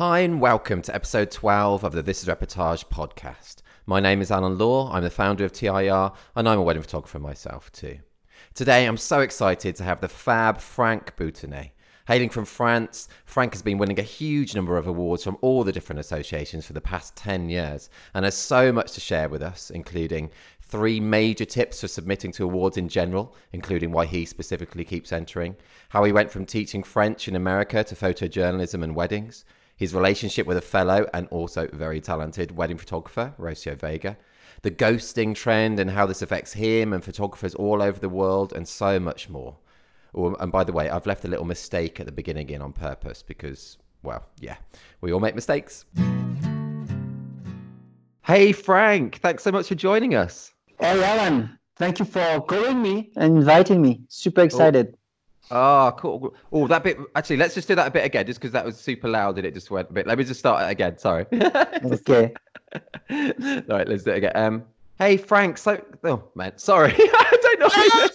Hi, and welcome to episode 12 of the This is Reportage podcast. My name is Alan Law, I'm the founder of TIR, and I'm a wedding photographer myself too. Today, I'm so excited to have the fab Frank Boutonnet. Hailing from France, Frank has been winning a huge number of awards from all the different associations for the past 10 years and has so much to share with us, including three major tips for submitting to awards in general, including why he specifically keeps entering, how he went from teaching French in America to photojournalism and weddings, his relationship with a fellow and also very talented wedding photographer, Rocio Vega, the ghosting trend and how this affects him and photographers all over the world, and so much more. Oh, and by the way, I've left a little mistake at the beginning in on purpose because, well, yeah, we all make mistakes. Hey, Frank, thanks so much for joining us. Hey, Alan. Thank you for calling me and inviting me. Super excited. Oh, cool. Oh, that bit. Actually, let's just do that a bit again, just because that was super loud and it just went a bit. Let me just start it again. Sorry. okay. All right, let's do it again. Um, hey, Frank. So, oh man, sorry. I don't know.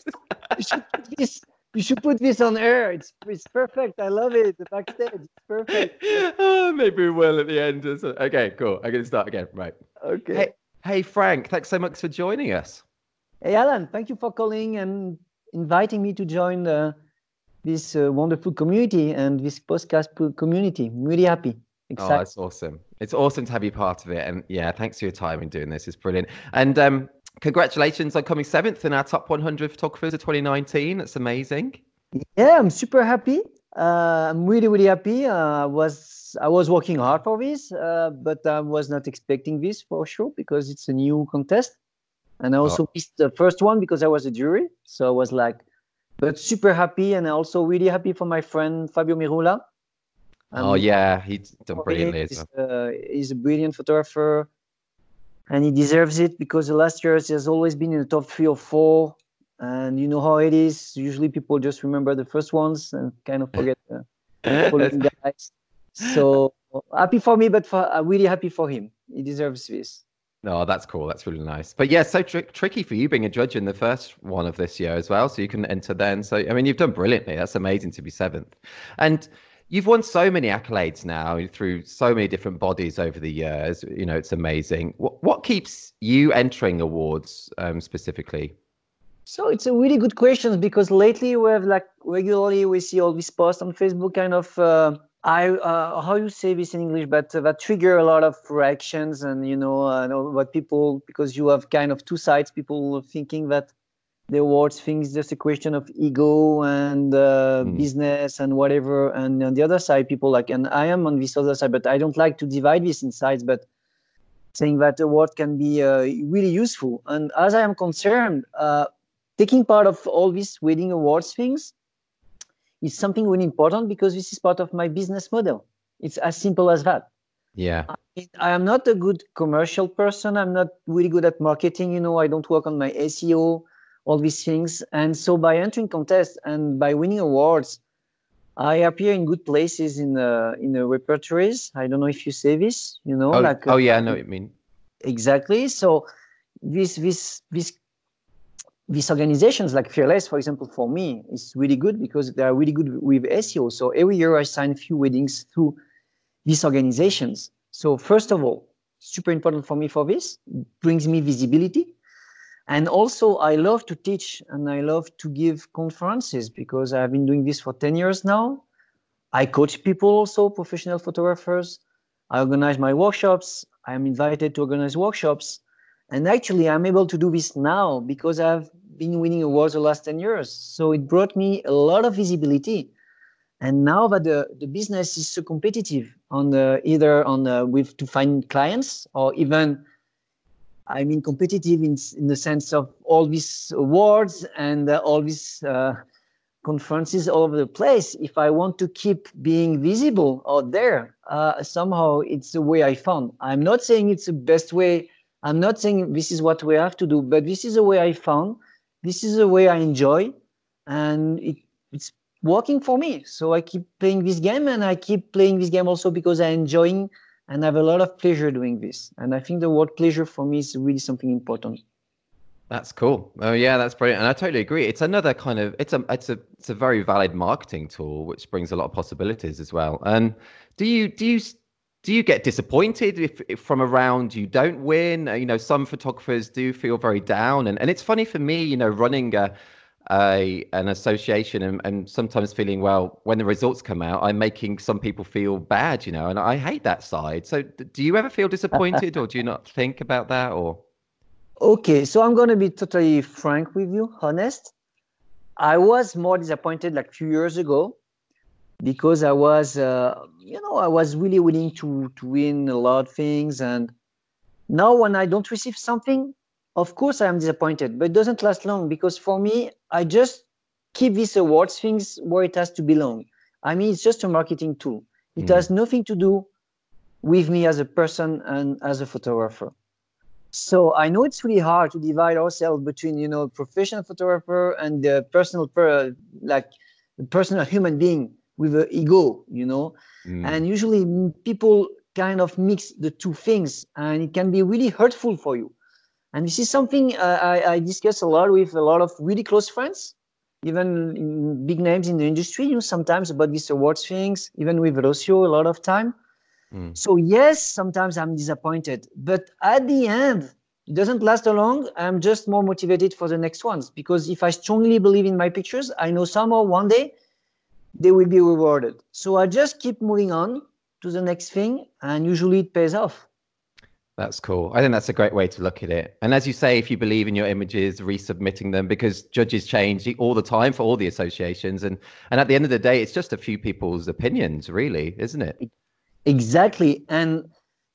you, should put this, you should put this on air. It's it's perfect. I love it. The backstage. It's perfect. oh, maybe we will at the end. Okay, cool. I'm gonna start again. Right. Okay. Hey, Hey, Frank, thanks so much for joining us. Hey, Alan, thank you for calling and inviting me to join uh, this uh, wonderful community and this podcast community. I'm really happy. Excited. Oh, it's awesome. It's awesome to have you part of it. And yeah, thanks for your time in doing this. It's brilliant. And um, congratulations on coming seventh in our top 100 photographers of 2019. That's amazing. Yeah, I'm super happy. Uh, I'm really, really happy. Uh, was I was working hard for this, uh, but I was not expecting this for sure because it's a new contest, and I also oh. missed the first one because I was a jury. So I was like, but super happy, and also really happy for my friend Fabio Mirulla. oh yeah, he's done brilliantly. He's, uh, he's a brilliant photographer, and he deserves it because the last years he has always been in the top three or four and you know how it is. Usually, people just remember the first ones and kind of forget the guys. So happy for me, but for, I'm really happy for him. He deserves this. No, oh, that's cool. That's really nice. But yeah, so tr- tricky for you being a judge in the first one of this year as well. So you can enter then. So I mean, you've done brilliantly. That's amazing to be seventh, and you've won so many accolades now through so many different bodies over the years. You know, it's amazing. What what keeps you entering awards um, specifically? So it's a really good question because lately we have like regularly we see all these posts on Facebook, kind of uh, I uh, how you say this in English, but uh, that trigger a lot of reactions and you know uh, what people because you have kind of two sides, people thinking that the awards thing is just a question of ego and mm. business and whatever, and on the other side, people like and I am on this other side, but I don't like to divide this in sides, but saying that award can be uh, really useful. And as I am concerned, uh, taking part of all these wedding awards things is something really important because this is part of my business model. It's as simple as that. Yeah. I, I am not a good commercial person. I'm not really good at marketing. You know, I don't work on my SEO, all these things. And so by entering contests and by winning awards, I appear in good places in the in the repertories. I don't know if you say this, you know, oh, like oh yeah, I uh, know what you mean. Exactly. So this this this these organizations like Fearless, for example, for me, is really good because they are really good with SEO. So every year I sign a few weddings through these organizations. So first of all, super important for me for this, brings me visibility. And also I love to teach and I love to give conferences because I've been doing this for 10 years now. I coach people also, professional photographers. I organize my workshops. I'm invited to organize workshops. And actually, I'm able to do this now because I've been winning awards the last 10 years. So it brought me a lot of visibility. And now that the, the business is so competitive on the, either on the, with to find clients or even, I mean, competitive in, in the sense of all these awards and uh, all these uh, conferences all over the place. If I want to keep being visible out there, uh, somehow it's the way I found. I'm not saying it's the best way I'm not saying this is what we have to do, but this is a way I found. This is a way I enjoy, and it, it's working for me. So I keep playing this game, and I keep playing this game also because I'm enjoying and I have a lot of pleasure doing this. And I think the word pleasure for me is really something important. That's cool. Oh yeah, that's brilliant, and I totally agree. It's another kind of it's a it's a it's a very valid marketing tool, which brings a lot of possibilities as well. And do you do you do you get disappointed if, if, from around you don't win? Uh, you know, some photographers do feel very down, and and it's funny for me, you know, running a, a an association and, and sometimes feeling well when the results come out, I'm making some people feel bad, you know, and I hate that side. So, do you ever feel disappointed, or do you not think about that, or? Okay, so I'm going to be totally frank with you, honest. I was more disappointed like a few years ago because I was, uh, you know, I was really willing to to win a lot of things, and now when I don't receive something, of course I am disappointed. But it doesn't last long because for me, I just keep these awards things where it has to belong. I mean, it's just a marketing tool. It mm. has nothing to do with me as a person and as a photographer. So I know it's really hard to divide ourselves between you know professional photographer and the personal per like the personal human being with an ego, you know. Mm. And usually people kind of mix the two things, and it can be really hurtful for you. And this is something uh, I, I discuss a lot with a lot of really close friends, even big names in the industry. You know, sometimes about these awards things, even with Rocio, a lot of time. Mm. So yes, sometimes I'm disappointed, but at the end, it doesn't last long. I'm just more motivated for the next ones because if I strongly believe in my pictures, I know somehow one day they will be rewarded. So I just keep moving on to the next thing, and usually it pays off. That's cool. I think that's a great way to look at it. And as you say, if you believe in your images, resubmitting them because judges change all the time for all the associations, and and at the end of the day, it's just a few people's opinions, really, isn't it? Exactly. And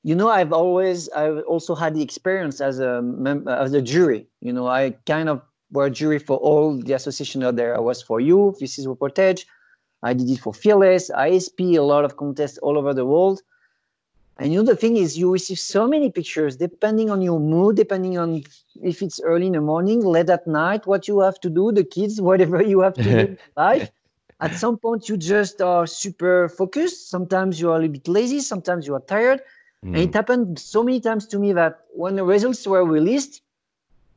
you know, I've always I've also had the experience as a mem- as a jury. You know, I kind of were a jury for all the association out there. I was for you, this is reportage. I did it for Fearless, ISP, a lot of contests all over the world. And you know, the thing is, you receive so many pictures depending on your mood, depending on if it's early in the morning, late at night, what you have to do, the kids, whatever you have to do life. At some point, you just are super focused. Sometimes you are a little bit lazy. Sometimes you are tired. Mm. And it happened so many times to me that when the results were released,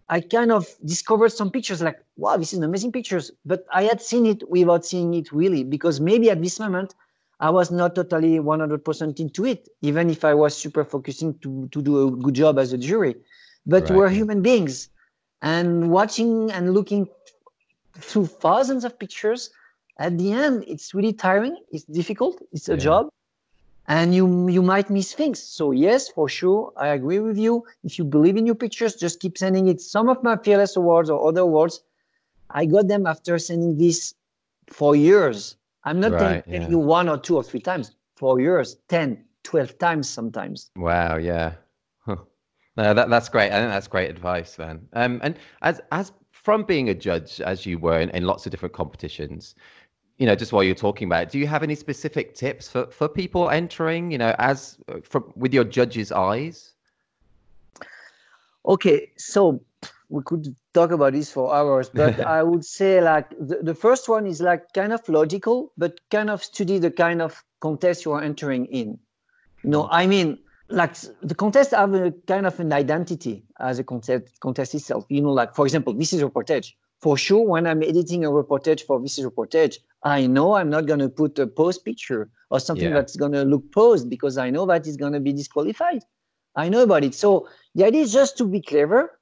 I kind of discovered some pictures like, wow, this is amazing pictures. But I had seen it without seeing it really, because maybe at this moment I was not totally 100% into it, even if I was super focusing to, to do a good job as a jury. But right. we're human beings. And watching and looking through thousands of pictures, at the end, it's really tiring. It's difficult. It's a yeah. job and you you might miss things so yes for sure i agree with you if you believe in your pictures just keep sending it some of my fearless awards or other awards i got them after sending this for years i'm not right, telling yeah. you one or two or three times for years 10 12 times sometimes wow yeah huh. no that, that's great i think that's great advice man um, and as as from being a judge as you were in, in lots of different competitions you know, just while you're talking about it, do you have any specific tips for, for people entering, you know, as from with your judge's eyes? Okay, so we could talk about this for hours, but I would say like the, the first one is like kind of logical, but kind of study the kind of contest you are entering in. No, mm. I mean, like the contest have a kind of an identity as a contest contest itself. You know, like for example, this is a reportage. For sure, when I'm editing a reportage for this is reportage, I know I'm not going to put a pose picture or something yeah. that's going to look posed because I know that it's going to be disqualified. I know about it. So the idea is just to be clever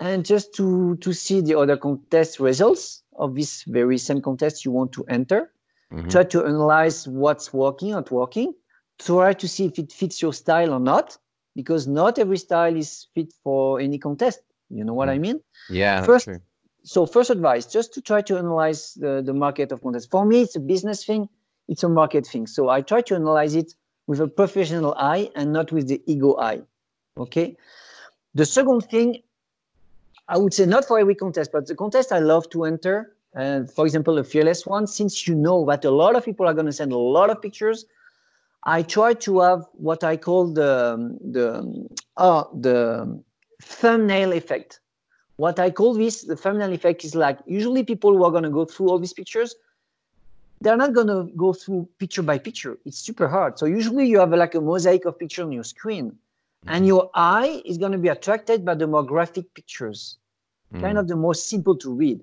and just to to see the other contest results of this very same contest you want to enter. Mm-hmm. Try to analyze what's working, not working. Try to see if it fits your style or not, because not every style is fit for any contest. You know what mm. I mean? Yeah. First, so first advice, just to try to analyze the, the market of content. For me, it's a business thing, it's a market thing. So I try to analyze it with a professional eye and not with the ego eye. Okay. The second thing, I would say not for every contest, but the contest I love to enter, and for example, a fearless one, since you know that a lot of people are going to send a lot of pictures, I try to have what I call the the uh, the thumbnail effect. What I call this the thumbnail effect is like usually people who are going to go through all these pictures, they're not going to go through picture by picture. It's super hard. So usually you have like a mosaic of pictures on your screen. And your eye is going to be attracted by the more graphic pictures, mm-hmm. kind of the more simple to read.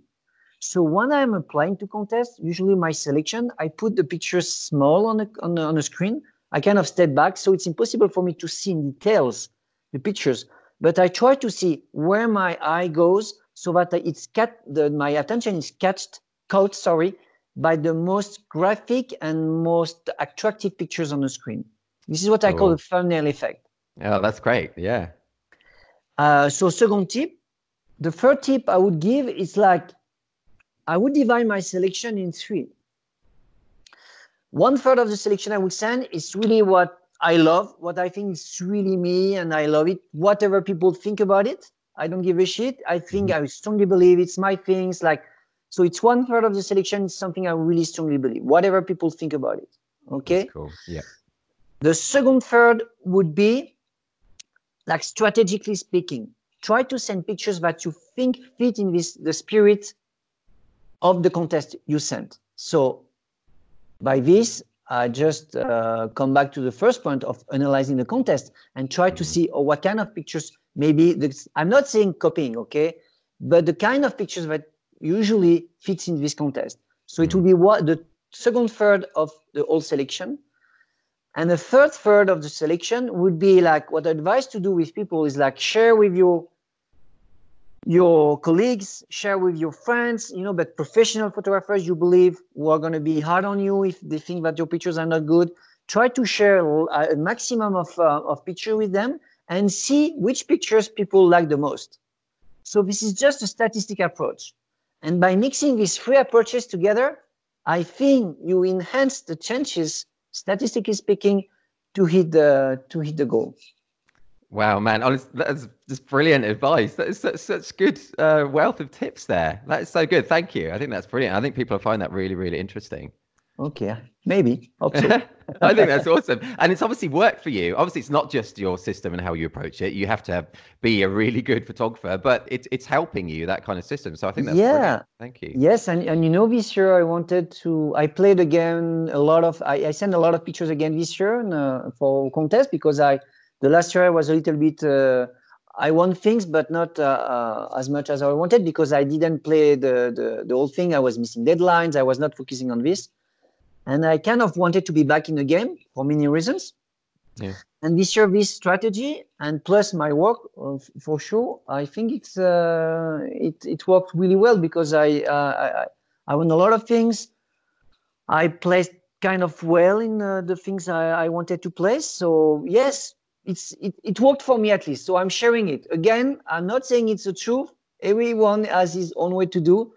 So when I'm applying to contest, usually my selection, I put the pictures small on the on the, on the screen I kind of step back, so it's impossible for me to see in details the pictures. But I try to see where my eye goes so that it's cat the, my attention is catched caught sorry by the most graphic and most attractive pictures on the screen. This is what I call the thumbnail effect. Oh, that's great. Yeah. Uh, so second tip, the third tip I would give is like I would divide my selection in three. One third of the selection I would send is really what I love, what I think is really me, and I love it. Whatever people think about it, I don't give a shit. I think mm-hmm. I strongly believe it's my things. Like, so it's one third of the selection. It's something I really strongly believe. Whatever people think about it. Okay. That's cool. Yeah. The second third would be like strategically speaking. Try to send pictures that you think fit in this the spirit of the contest you sent. So by this, I just uh, come back to the first point of analyzing the contest and try to see oh, what kind of pictures maybe I'm not saying copying, okay, but the kind of pictures that usually fits in this contest. So it will be what the second third of the whole selection. And the third third of the selection would be like what I advise to do with people is like share with your your colleagues, share with your friends, you know, but professional photographers you believe who are going to be hard on you if they think that your pictures are not good. Try to share a maximum of, uh, of picture with them and see which pictures people like the most. So this is just a statistic approach. And by mixing these three approaches together, I think you enhance the chances, statistically speaking, to hit the to hit the goal. Wow, man, honest, that's just brilliant advice. That is such, such good uh, wealth of tips there. That is so good. Thank you. I think that's brilliant. I think people find that really, really interesting. Okay, maybe. I think that's awesome, and it's obviously worked for you. Obviously, it's not just your system and how you approach it. You have to have, be a really good photographer, but it's it's helping you that kind of system. So I think that's yeah. Brilliant. Thank you. Yes, and and you know this year I wanted to. I played again a lot of. I, I sent a lot of pictures again this year uh, for contest because I the last year I was a little bit. Uh, I won things, but not uh, uh, as much as I wanted because I didn't play the, the the whole thing. I was missing deadlines. I was not focusing on this and I kind of wanted to be back in the game for many reasons. Yeah. And this year, this strategy and plus my work, uh, for sure, I think it's uh, it it worked really well because I, uh, I I won a lot of things. I placed kind of well in uh, the things I, I wanted to place. So yes, it's it, it worked for me at least. So I'm sharing it. Again, I'm not saying it's the truth. Everyone has his own way to do,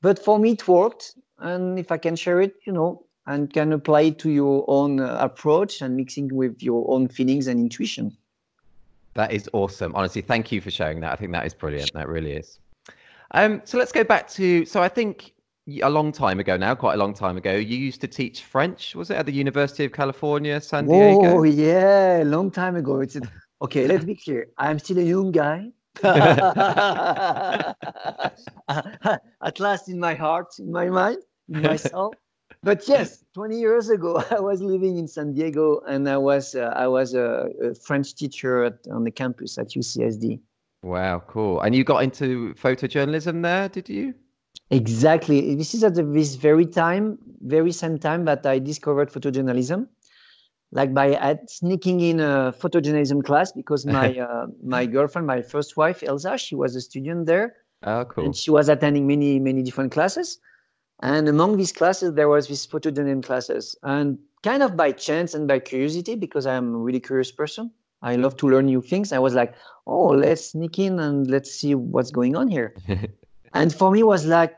but for me it worked. And if I can share it, you know, and can apply to your own uh, approach and mixing with your own feelings and intuition. That is awesome. Honestly, thank you for sharing that. I think that is brilliant. That really is. Um, so let's go back to. So I think a long time ago now, quite a long time ago, you used to teach French. Was it at the University of California, San Diego? Oh yeah, long time ago. It's okay. let's be clear. I'm still a young guy. At last, in my heart, in my mind, in my soul but yes, 20 years ago, I was living in San Diego, and I was uh, I was a, a, French teacher at, on the campus at UCSD. Wow, cool! And you got into photojournalism there, did you? Exactly. This is at this very time, very same time that I discovered photojournalism, like by at sneaking in a photojournalism class because my uh, my girlfriend, my first wife, Elsa, she was a student there. Oh, cool. And she was attending many many different classes. And among these classes, there was this photodynamic classes. And kind of by chance and by curiosity, because I'm a really curious person, I love to learn new things. I was like, oh, let's sneak in and let's see what's going on here. and for me, it was like,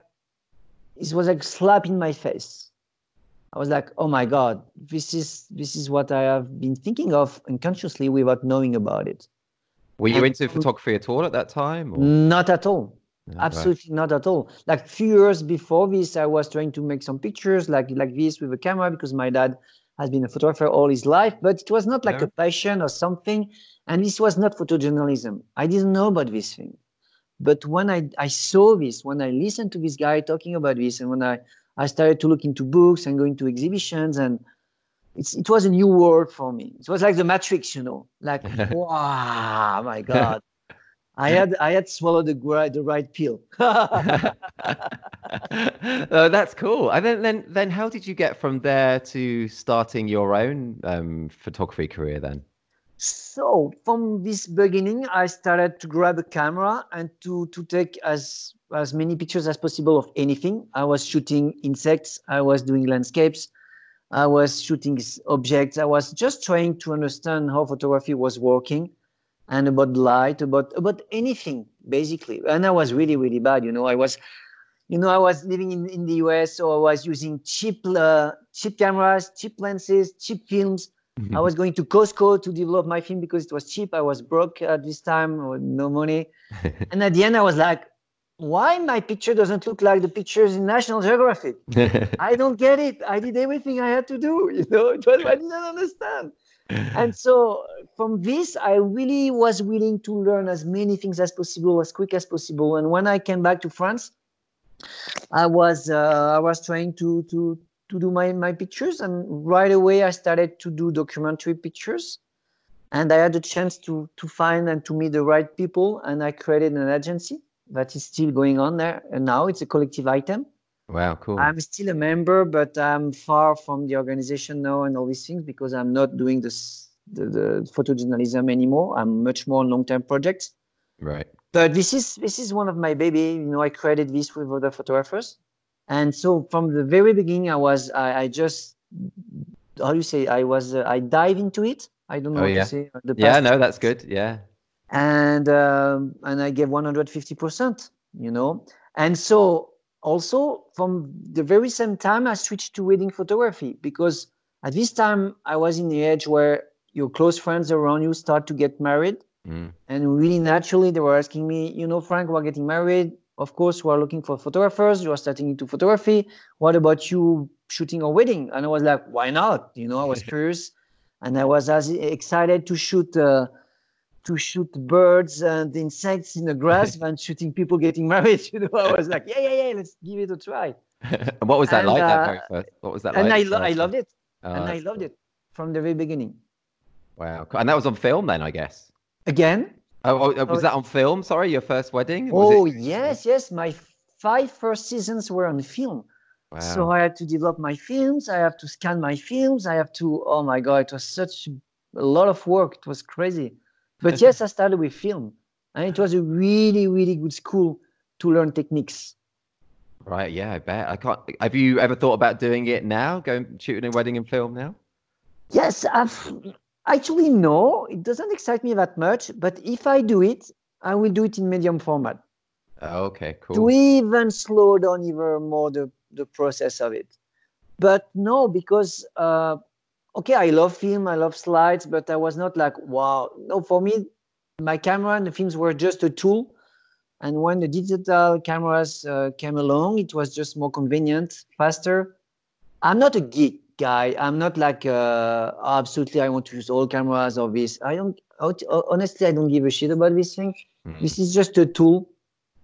it was like slap in my face. I was like, oh my God, this is this is what I have been thinking of unconsciously without knowing about it. Were you and, into photography at all at that time? Or? Not at all. Absolutely right. not at all. Like few years before this, I was trying to make some pictures like like this with a camera because my dad has been a photographer all his life, but it was not like yeah. a passion or something. And this was not photojournalism. I didn't know about this thing. But when I, I saw this, when I listened to this guy talking about this, and when I, I started to look into books and going to exhibitions, and it's, it was a new world for me. It was like the Matrix, you know, like, wow, my God I had I had swallowed the right the right pill. oh, that's cool. And then then then how did you get from there to starting your own um, photography career then? So from this beginning, I started to grab a camera and to to take as as many pictures as possible of anything. I was shooting insects. I was doing landscapes. I was shooting objects. I was just trying to understand how photography was working and about light, about about anything basically. And I was really really bad. You know, I was, you know, I was living in, in the US, so I was using cheap uh, cheap cameras, cheap lenses, cheap films. Mm-hmm. I was going to Costco to develop my film because it was cheap. I was broke at this time, with no money. and at the end, I was like, why my picture doesn't look like the pictures in National Geographic? I don't get it. I did everything I had to do. You know, it was, I didn't understand and so from this i really was willing to learn as many things as possible as quick as possible. And when i came back to france i was uh, i was trying to to to do my my pictures. And right away i started to do documentary pictures. And i had the chance to to find and to meet the right people. And i created an agency that is still going on there. And now it's a collective item Wow, cool. I'm still a member, but I'm far from the organization now and all these things because I'm not doing this the, the photojournalism anymore. I'm much more on long-term projects. Right. But this is this is one of my baby. You know, I created this with other photographers, and so from the very beginning, I was I, I just how do you say I was uh, I dive into it. I don't know oh, yeah. to say. The yeah, no, that's good. Yeah. And um, and I gave 150 percent. You know, and so also from the very same time i switched to wedding photography because at this time i was in the age where your close friends around you start to get married. Mm. and really naturally they were asking me you know frank we're getting married. Of course we're looking for photographers. You are starting into photography. What about you shooting a wedding? And i was like why not? You know i was curious and i was as excited to shoot uh, to shoot birds and insects in the grass than shooting people getting married. You know, I was like, yeah, yeah, yeah, let's give it a try. and what was that and, like? Uh, that what was that and like? And I, lo- I loved it. Oh, and I loved cool. it from the very beginning. Wow. And that was on film then, I guess. Again? Oh, oh, oh was oh. that on film? Sorry, your first wedding? oh, it... yes, yes. My five first seasons were on film. Wow. So I had to develop my films. I have to scan my films. I have to, oh my God, it was such a lot of work. It was crazy. But yes, I started with film, and it was a really, really good school to learn techniques. Right. Yeah, I bet. I can't. Have you ever thought about doing it now? Going shooting a wedding in film now? Yes, I've actually no. It doesn't excite me that much. But if I do it, I will do it in medium format. Oh, okay, cool. To even slow down even more the the process of it. But no, because uh, okay, I love film, I love slides, but I was not like, wow. No, for me, my camera and the films were just a tool. And when the digital cameras uh, came along, it was just more convenient, faster. I'm not a geek guy. I'm not like uh, absolutely. I want to use all cameras or this. I don't. Honestly, I don't give a shit about this thing. Mm. This is just a tool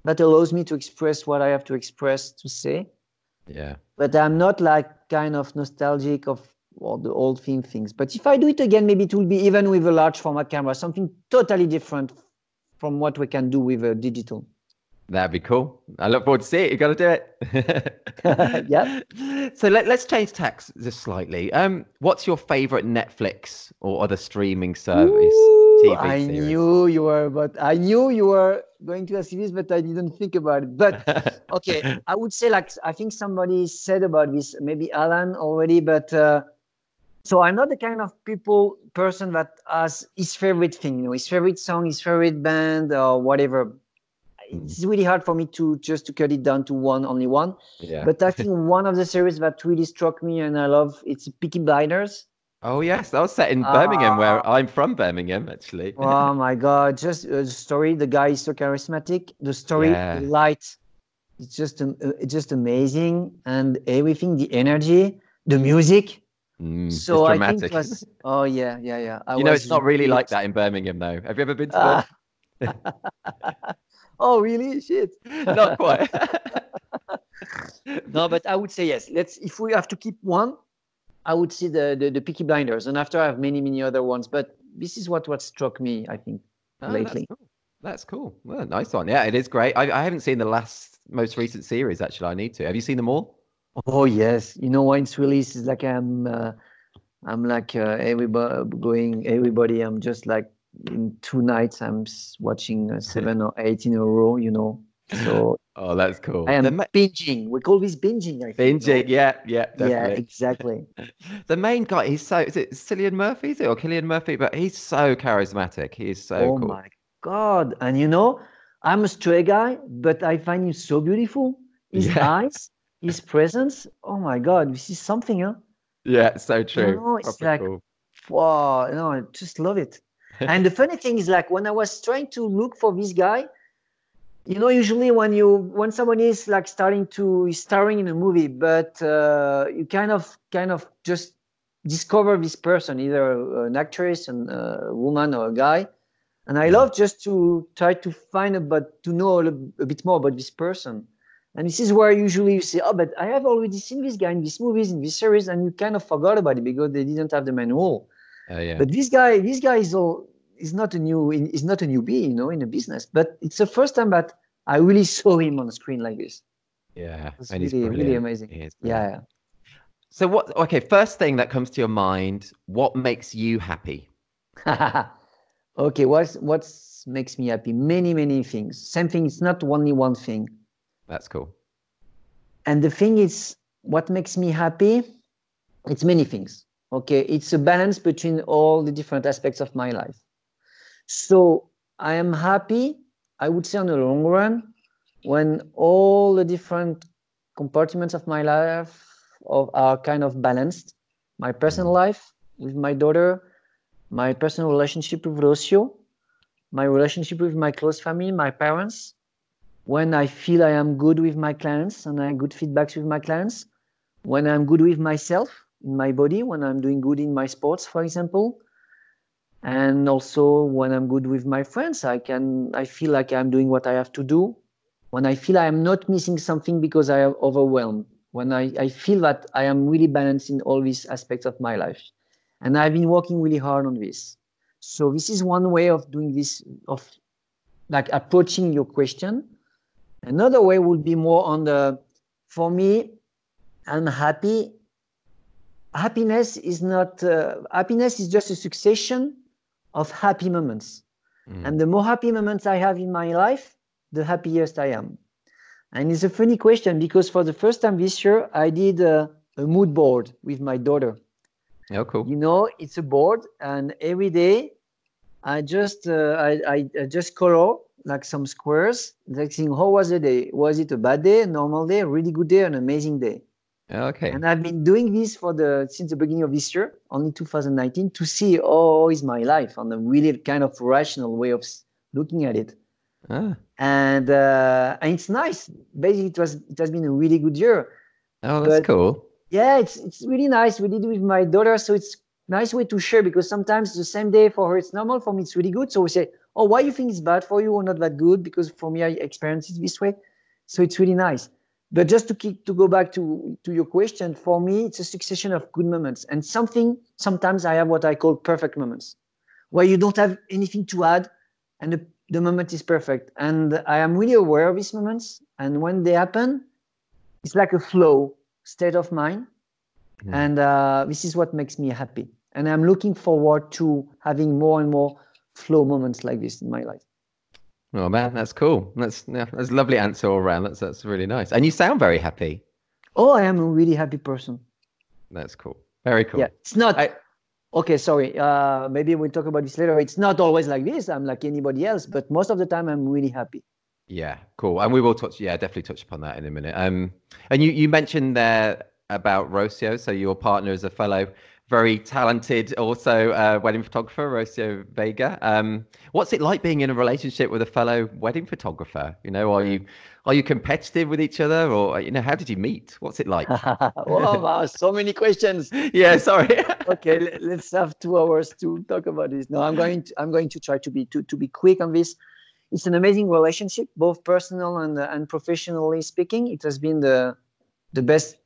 that allows me to express what I have to express to say. Yeah. But I'm not like kind of nostalgic of or the old film things. But if I do it again, maybe it will be even with a large format camera, something totally different from what we can do with a digital. That'd be cool. I look forward to see it. You got to do it. yeah. So let, us change tax just slightly. Um, what's your favorite Netflix or other streaming service? Ooh, TV I series? knew you were, but I knew you were going to ask this, but I didn't think about it. But okay, I would say like I think somebody said about this, maybe Alan already, but. Uh, so I'm not the kind of people person that has his favorite thing, you know, his favorite song, his favorite band, or whatever. It's really hard for me to just to cut it down to one, only one. Yeah. But I think one of the series that really struck me and I love it's Peaky Blinders. Oh yes, that was set in Birmingham, uh, where I'm from. Birmingham, actually. oh my god! Just uh, the story. The guy is so charismatic. The story, yeah. the light, it's just uh, it's just amazing, and everything, the energy, the music. Mm, so I think it was. Oh yeah, yeah, yeah. I you know, it's not really like that in Birmingham, though. Have you ever been to? oh really? Shit. not quite. no, but I would say yes. Let's. If we have to keep one, I would see the the, the Peaky Blinders, and after I have many many other ones. But this is what what struck me. I think oh, lately. Cool. That's cool. Well, nice one. Yeah, it is great. I, I haven't seen the last most recent series actually. I need to. Have you seen them all? Oh yes. You know when it's released, it's like I'm uh, I'm like uh, everybody going everybody. I'm just like in two nights. I'm watching uh, seven or eight in a row. You know. So Oh, that's cool. I am ma- binging. We call this binging. I think, no? binging. Yeah, yeah, Yeah, definitely. exactly. The main guy, he's so is it Cillian Murphy, is it or Killian Murphy? But he's so charismatic. He's so oh cool. my god! And you know, I'm a stray guy, but I find him so beautiful. His Yeah. eyes, his presence. Oh my god! This is something, huh? Yeah, so true. know, it's like- cool. Wow! No, I just love it. and the funny thing is, like when I was trying to look for this guy, you know, usually when you when someone is like starting to is starring in a movie, but uh, you kind of kind of just discover this person, either an actress, and a woman, or a guy. And I Yeah. love just to try to find about to know a, little- a bit more about this person. And this is where usually you say, "Oh, but I have already seen this guy in these movies, in this series," and you kind of forgot about it because they didn't have the manual. Oh yeah. But this guy, this guy is all is not a new is not a newbie, you know, in the business. But it's the first time that I really saw him on the screen like this. yeah. It's and really, really amazing. Brilliant. Yeah, So what okay, first thing that comes to your mind, what makes you happy? okay, what's what makes me happy? Many, many things. Same thing. It's not only one thing. That's cool. And the thing is, what makes me happy? It's many things. Okay, it's a balance between all the different aspects of my life. So I am happy, I would say, on the long run, when all the different compartments of my life of, are kind of balanced. My personal life with my daughter, my personal relationship with Rocio, my relationship with my close family, my parents, when I feel I am good with my clients and I have good feedbacks with my clients, when I'm good with myself in my body, when I'm doing good in my sports, for example, and also when I'm good with my friends, I can I feel like I'm doing what I have to do. When I feel I am not missing something because I am overwhelmed. When I, I feel that I am really balanced in all these aspects of my life. And I've been working really hard on this. So this is one way of doing this, of like approaching your question. Another way would be more on the, for me, I'm happy. Happiness is not, uh, happiness is just a succession of happy moments. Mm. And the more happy moments I have in my life, the happiest I am. And it's a funny question because for the first time this year, I did a, a mood board with my daughter. Oh cool. You know, it's a board, and every day I just uh, I, I, I just color like some squares. Like saying, how was the day? Was it a bad day, a normal day, a really good day, an amazing day? Okay. And I've been doing this for the since the beginning of this year, only 2019, to see oh is my life on a really kind of rational way of looking at it. Ah. And uh, and it's nice. Basically, it was it has been a really good year. Oh, that's But- cool. Yeah, it's it's really nice. We did it with my daughter, so it's nice way to share because sometimes the same day for her it's normal, for me it's really good. So we say, oh, why you think it's bad for you or not that good? Because for me I experience it this way, so it's really nice. But just to keep to go back to to your question, for me it's a succession of good moments and something. Sometimes I have what I call perfect moments, where you don't have anything to add, and the, the moment is perfect. And I am really aware of these moments, and when they happen, it's like a flow state of mind Mm. and uh, this is what makes me happy and i'm looking forward to having more and more flow moments like this in my life Oh man, that's cool. That's yeah, that's a lovely answer all around. That's that's really nice. And you sound very happy. oh i am a really happy person That's cool. Very cool. yeah it's not I- okay sorry uh, maybe we'll talk about this later it's not always like this i'm like anybody else but most of the time i'm really happy Yeah, cool. And we will touch, yeah, definitely touch upon that in a minute. Um, and you you mentioned there about Rocio. So your partner is a fellow, very talented, also uh, wedding photographer, Rocio Vega. Um, what's it like being in a relationship with a fellow wedding photographer? You know, are you are you competitive with each other, or you know, how did you meet? What's it like? wow, wow so many questions yeah, sorry. okay let's have two hours to talk about this no i'm going to i'm going to try to be to, to be quick on this it's an amazing relationship both personal and and professionally speaking it has been the the best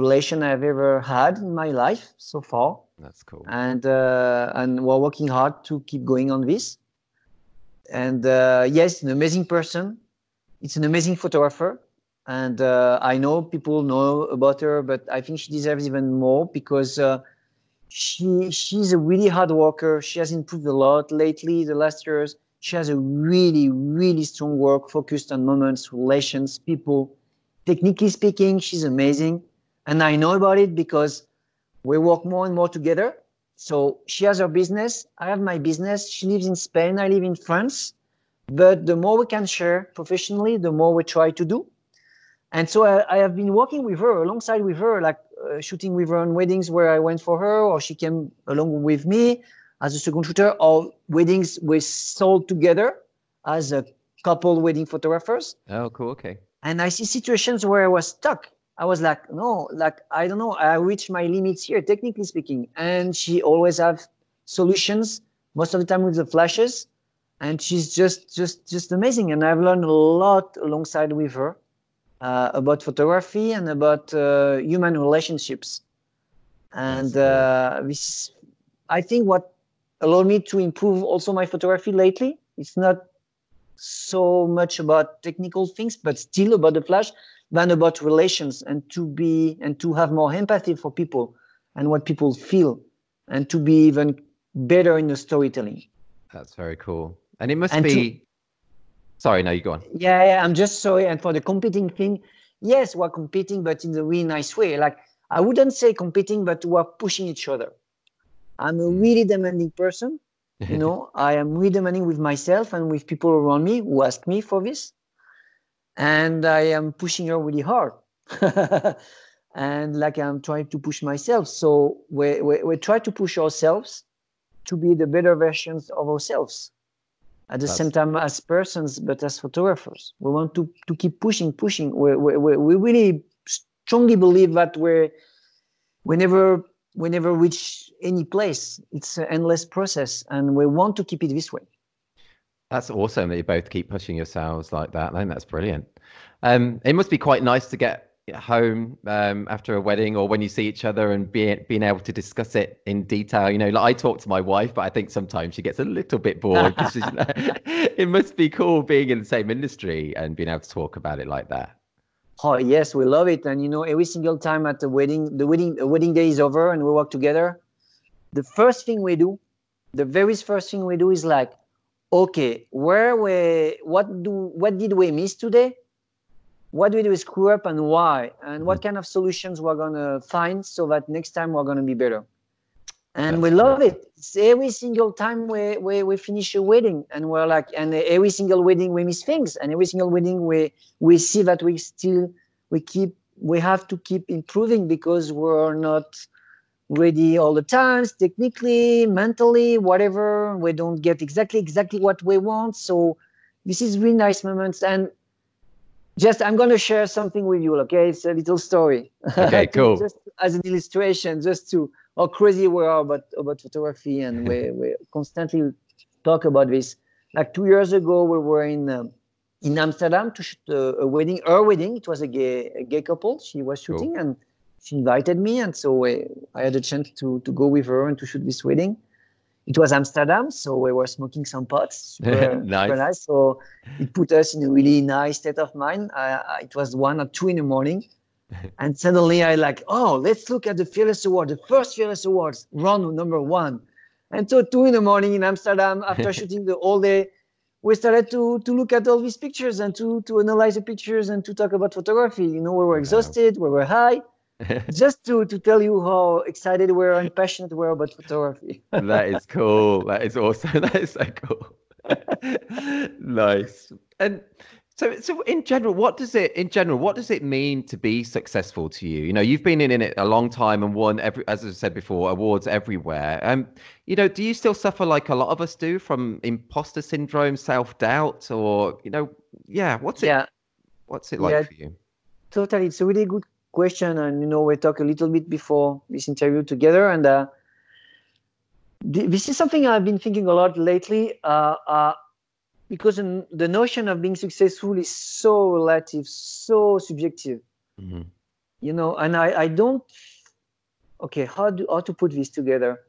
relation i've ever had in my life so far That's cool. and uh, and we're working hard to keep going on this and uh, yes, an amazing person. It's an amazing photographer, and uh, I know people know about her, but I think she deserves even more because uh, she she's a really hard worker. She has improved a lot lately, the last years. She has a really really strong work focused on moments, relations, people. Technically speaking, she's amazing, and I know about it because we work more and more together. So she has her business i have my business. She lives in spain i live in france. But the more we can share professionally the more we try to do. And so i, I have been working with her alongside with her like uh, shooting with her on weddings where i went for her or she came along with me as a second shooter or weddings we sold together as a couple wedding photographers. Oh cool okay. And i see situations where i was stuck I was like, no, like I don't know, I reached my limits here, technically speaking. And she always have solutions most of the time with the flashes, and she's just just just amazing. And I've learned a lot alongside with her uh, about photography and about uh, human relationships. And uh, this, I think, what allowed me to improve also my photography lately. It's not so much about technical things, but still about the flash than about relations and to be and to have more empathy for people and what people feel and to be even better in the storytelling. That's very cool. And it must and be to, sorry no you go on. Yeah, yeah i'm just sorry. And for the competing thing yes we're competing but in a really nice way. Like i wouldn't say competing but we're pushing each other. I'm a hmm. really demanding person you know. I am really demanding with myself and with people around me who ask me for this and I am pushing her really hard. and like I'm trying to push myself. So we, we, we try to push ourselves to be the better versions of ourselves at the That's... same time as persons, but as photographers. We want to, to keep pushing, pushing. We, we, we really strongly believe that we're, we never, we never reach any place. It's an endless process, and we want to keep it this way. That's awesome that you both keep pushing yourselves like that. I think that's brilliant. Um, it must be quite nice to get home um, after a wedding or when you see each other and being being able to discuss it in detail. You know, like I talk to my wife, but I think sometimes she gets a little bit bored. you know, it must be cool being in the same industry and being able to talk about it like that. Oh yes, we love it, and you know, every single time at the wedding, the wedding, the wedding day is over, and we work together. The first thing we do, the very first thing we do is like, okay, where we, what do, what did we miss today? What did we screw up and why? And what mm-hmm. kind of solutions we're gonna find so that next time we're gonna be better. And That's we love it. It's every single time we, we, we finish a wedding and we're like, and every single wedding we miss things, and every single wedding we we see that we still we keep we have to keep improving because we're not ready all the times technically mentally whatever. We don't get exactly exactly what we want. So this is really nice moments. And just i'm going to share something with you okay? It's a little story. Okay cool. just as an illustration just to how crazy we are about about photography. And we, we constantly talk about this. Like two years ago we were in um, in amsterdam to shoot a, a, wedding her wedding. It was a gay a gay couple. She was shooting. Cool. and she invited me, and so I, I had a chance to to go with her and to shoot this wedding. It was Amsterdam, so we were smoking some pots. Super, nice. Super nice. So it put us in a really nice state of mind. I, it was one or two in the morning, and suddenly I like, oh, let's look at the Fearless Award, the first Fearless Awards, round number one. And so two in the morning in Amsterdam, after shooting the whole day, we started to to look at all these pictures and to to analyze the pictures and to talk about photography. You know, we were exhausted, we were high, just to to tell you how excited we are and passionate we are about photography. that is cool. That is awesome. That is so cool. nice. And so, so in general, what does it in general? What does it mean to be successful to you? You know, you've been in, in it a long time and won every, as I said before, awards everywhere. Um, you know, do you still suffer like a lot of us do from imposter syndrome, self doubt, or you know, yeah? What's it? Yeah. What's it like yeah, for you? Totally, it's a really good question, and you know, we talked a little bit before this interview together, and uh, this is something I've been thinking a lot lately. Uh, uh, because the notion of being successful is so relative, so subjective. Mm-hmm. You know, and I, I don't. Okay, how do how to put this together?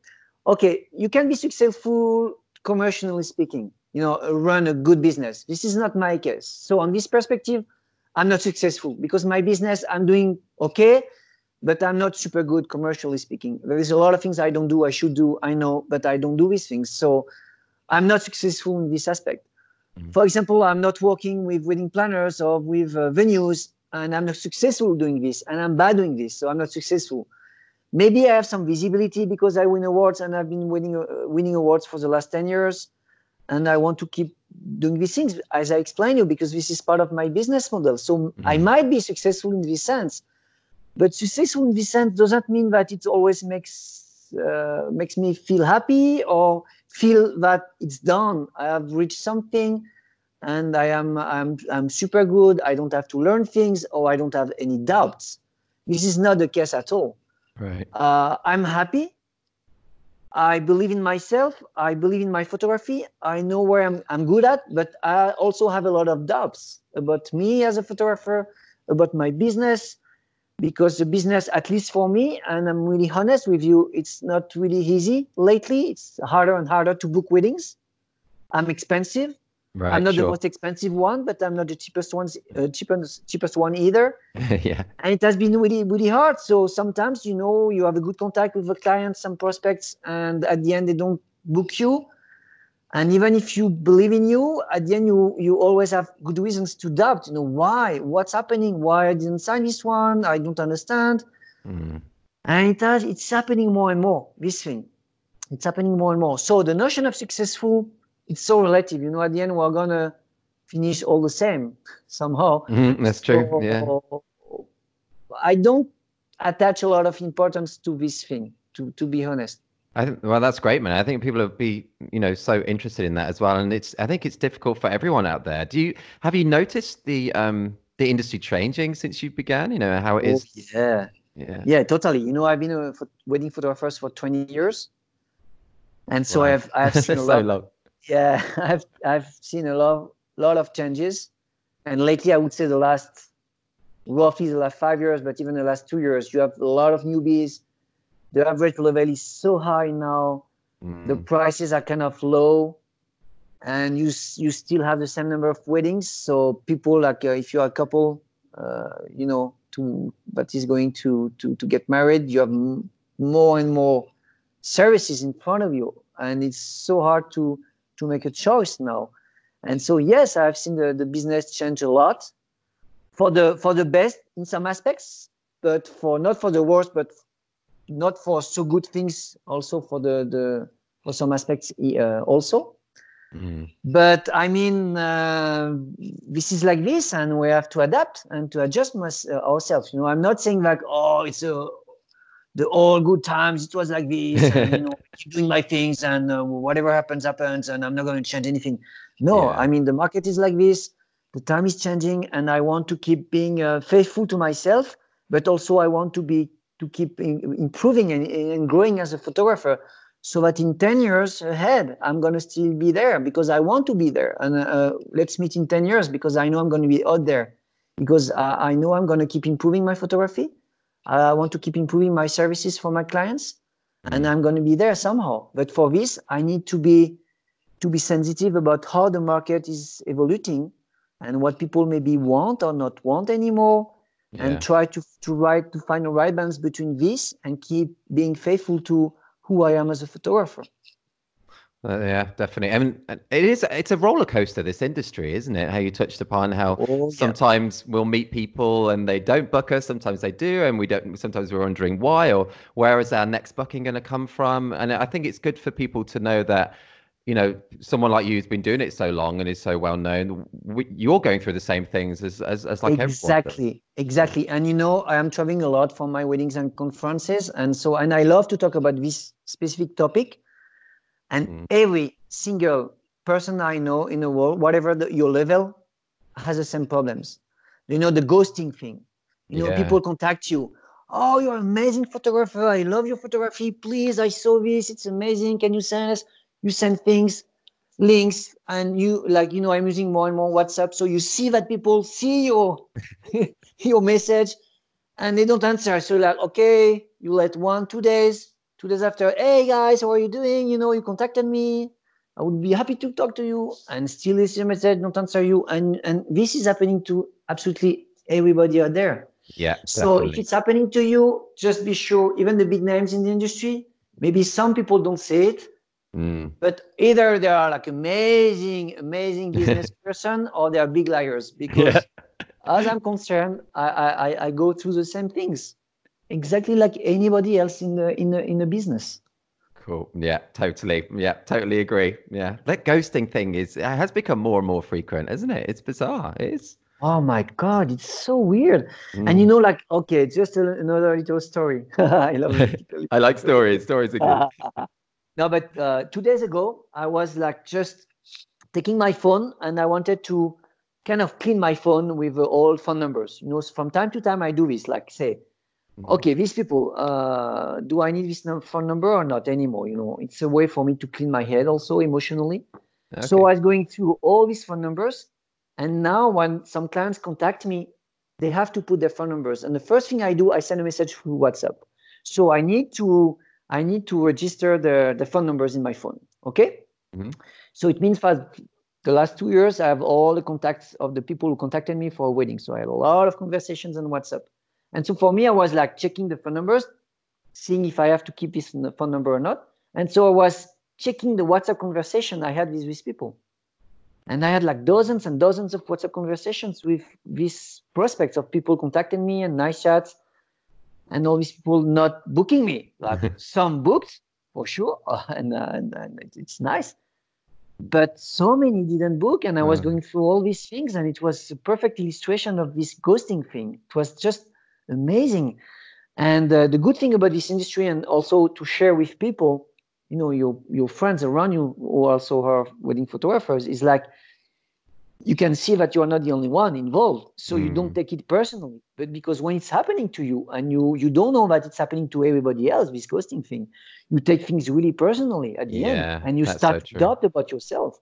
Okay, you can be successful commercially speaking. you know, run a good business. This is not my case. So on this perspective, I'm not successful because my business I'm doing okay, but I'm not super good commercially speaking. There is a lot of things I don't do, I should do, I know, but I don't do these things. So I'm not successful in this aspect. Mm-hmm. For example, I'm not working with wedding planners or with uh, venues, and I'm not successful doing this, and I'm bad doing this, so I'm not successful. Maybe I have some visibility because I win awards, and I've been winning uh, winning awards for the last ten years, and I want to keep doing these things as I explained you because this is part of my business model. So mm-hmm. I might be successful in this sense, but successful in this sense doesn't mean that it always makes uh, makes me feel happy or feel that it's done. I have reached something and I am I'm I'm super good. I don't have to learn things or I don't have any doubts. This is not the case at all. Right. Uh, I'm happy. I believe in myself. I believe in my photography. I know where I'm I'm good at, but I also have a lot of doubts about me as a photographer, about my business, because the business, at least for me, and I'm really honest with you, it's not really easy lately. It's harder and harder to book weddings. I'm expensive. Right, I'm not sure. the most expensive one, but I'm not the cheapest ones, uh, cheapest cheapest one either. yeah. And it has been really really hard. So sometimes you know you have a good contact with the clients, some prospects, and at the end they don't book you. And even if you believe in you, at the end you you always have good reasons to doubt. You know why? What's happening? Why I didn't sign this one? I don't understand. Mm. And it has it's happening more and more. This thing, it's happening more and more. So the notion of successful it's so relative. You know, at the end, we're gonna finish all the same somehow. Mm-hmm, that's true. So, yeah. I don't attach a lot of importance to this thing. To to be honest. I think well, that's great, man. I think people will be, you know, so interested in that as well. And it's, I think it's difficult for everyone out there. Do you have you noticed the um the industry changing since you began? You know how it is. Oh, yeah. Yeah. Yeah, totally. You know, I've been a wedding photographer for 20 years, and so wow. I've I've seen a lot. long yeah, I've I've seen a lot lot of changes, and lately I would say the last roughly the last five years, but even the last two years, you have a lot of newbies. The average level is so high now. Mm. The prices are kind of low, and you you still have the same number of weddings. So people like uh, if you're a couple, uh, you know, to but is going to to to get married, you have m- more and more services in front of you, and it's so hard to to make a choice now. And so yes, I've seen the, the business change a lot for the for the best in some aspects, but for not for the worst, but not for so good things also for the the for some aspects uh, also. Mm. But I mean, uh, this is like this, and we have to adapt and to adjust uh, ourselves. You know, I'm not saying like, oh, it's a the all good times. It was like this and, you know keep doing my things and uh, whatever happens happens and i'm not going to change anything. No yeah. i mean the market is like this. The time is changing and i want to keep being uh, faithful to myself but also i want to be to keep in, improving and, and growing as a photographer so that in 10 years ahead i'm going to still be there because i want to be there. And uh, let's meet in 10 years because i know i'm going to be out there because i know i'm going to keep improving my photography I want to keep improving my services for my clients, mm-hmm. and I'm going to be there somehow. But for this, I need to be to be sensitive about how the market is evolving and what people maybe want or not want anymore, yeah. and try to to write to find a right balance between this and keep being faithful to who I am as a photographer. Uh, yeah, definitely. I mean, it is. It's a roller coaster. This industry, isn't it? How you touched upon how oh, yeah. sometimes we'll meet people and they don't book us. Sometimes they do, and we don't. Sometimes we're wondering why or where is our next booking going to come from. And I think it's good for people to know that, you know, someone like you who's been doing it so long and is so well known. We, you're going through the same things as as, as like exactly, exactly. And you know, I am traveling a lot for my weddings and conferences, and so and I love to talk about this specific topic and mm. every single person I know in the world, whatever the, your level, has the same problems. You know, the ghosting thing. You know, yeah. people contact you. Oh, you're an amazing photographer. I love your photography. Please, I saw this. It's amazing. Can you send us? You send things, links, and you like, you know, I'm using more and more WhatsApp. So you see that people see your your message and they don't answer. So like, okay, you let one, two days, two days after, hey guys, how are you doing? You know, you contacted me. I would be happy to talk to you and still your message, not answer you. And and this is happening to absolutely everybody out there. Yeah. So definitely. if it's happening to you, just be sure, even the big names in the industry, maybe some people don't say it, Mm. but either they are like amazing, amazing business person or they are big liars. Because Yeah. as I'm concerned, I, I- I go through the same things. Exactly like anybody else in the in the in the business. Cool. Yeah, totally. Yeah, totally agree. Yeah. That ghosting thing is has become more and more frequent, isn't it? It's bizarre. It is. Oh my god, it's so weird. Mm. And you know, like, okay, just a, another little story. I love it. I like stories. Stories are good. no, but uh, two days ago, I was like just taking my phone and I wanted to kind of clean my phone with uh, all phone numbers. You know, from time to time, I do this, like say. Okay, these people, uh, do I need this phone number or not anymore? You know, it's a way for me to clean my head also emotionally. So I was going through all these phone numbers, and now when some clients contact me, they have to put their phone numbers. And the first thing I do, I send a message through WhatsApp. So I need to I need to register the the phone numbers in my phone. Okay. Mhm. So it means that the last two years I have all the contacts of the people who contacted me for a wedding. So I had a lot of conversations on WhatsApp. And so for me, I was like checking the phone numbers, seeing if I have to keep this phone number or not. And so I was checking the WhatsApp conversation I had with these people. And I had like dozens and dozens of WhatsApp conversations with these prospects of people contacting me and nice chats and all these people not booking me. Like some booked for sure, and, uh, and, and it's nice. But so many didn't book, and I was Mm. going through all these things, and it was a perfect illustration of this ghosting thing. It was just amazing. And uh, the good thing about this industry, and also to share with people, you know, your your friends around you who also are wedding photographers, is like you can see that you are not the only one involved so you don't Mm. take it personally but because when it's happening to you and you you don't know that it's happening to everybody else this ghosting thing you take things really personally at the Yeah, end and you so start to doubt about yourself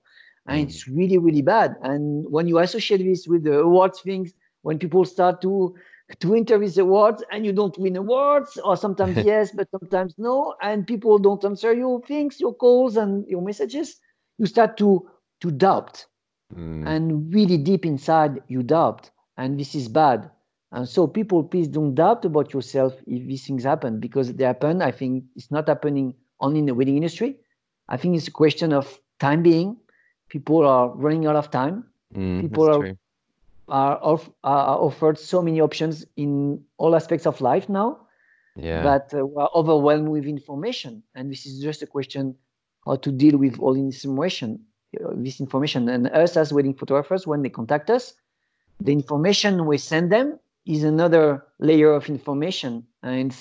and Mm. it's really really bad and when you associate this with the awards things when people start to to enter these awards and you don't win awards or sometimes yes but sometimes no and people don't answer your things your calls and your messages. You start to to doubt. Mm. and really deep inside you doubt and this is bad. And so people please don't doubt about yourself if these things happen because they happen. I think it's not happening only in the wedding industry. I think it's a question of time being. People are running out of time. Mm, people are- true. Are, are offered so many options in all aspects of life now Yeah. that uh, we're overwhelmed with information. And this is just a question how to deal with all this information uh, this information. And us as wedding photographers when they contact us the information we send them is another layer of information. And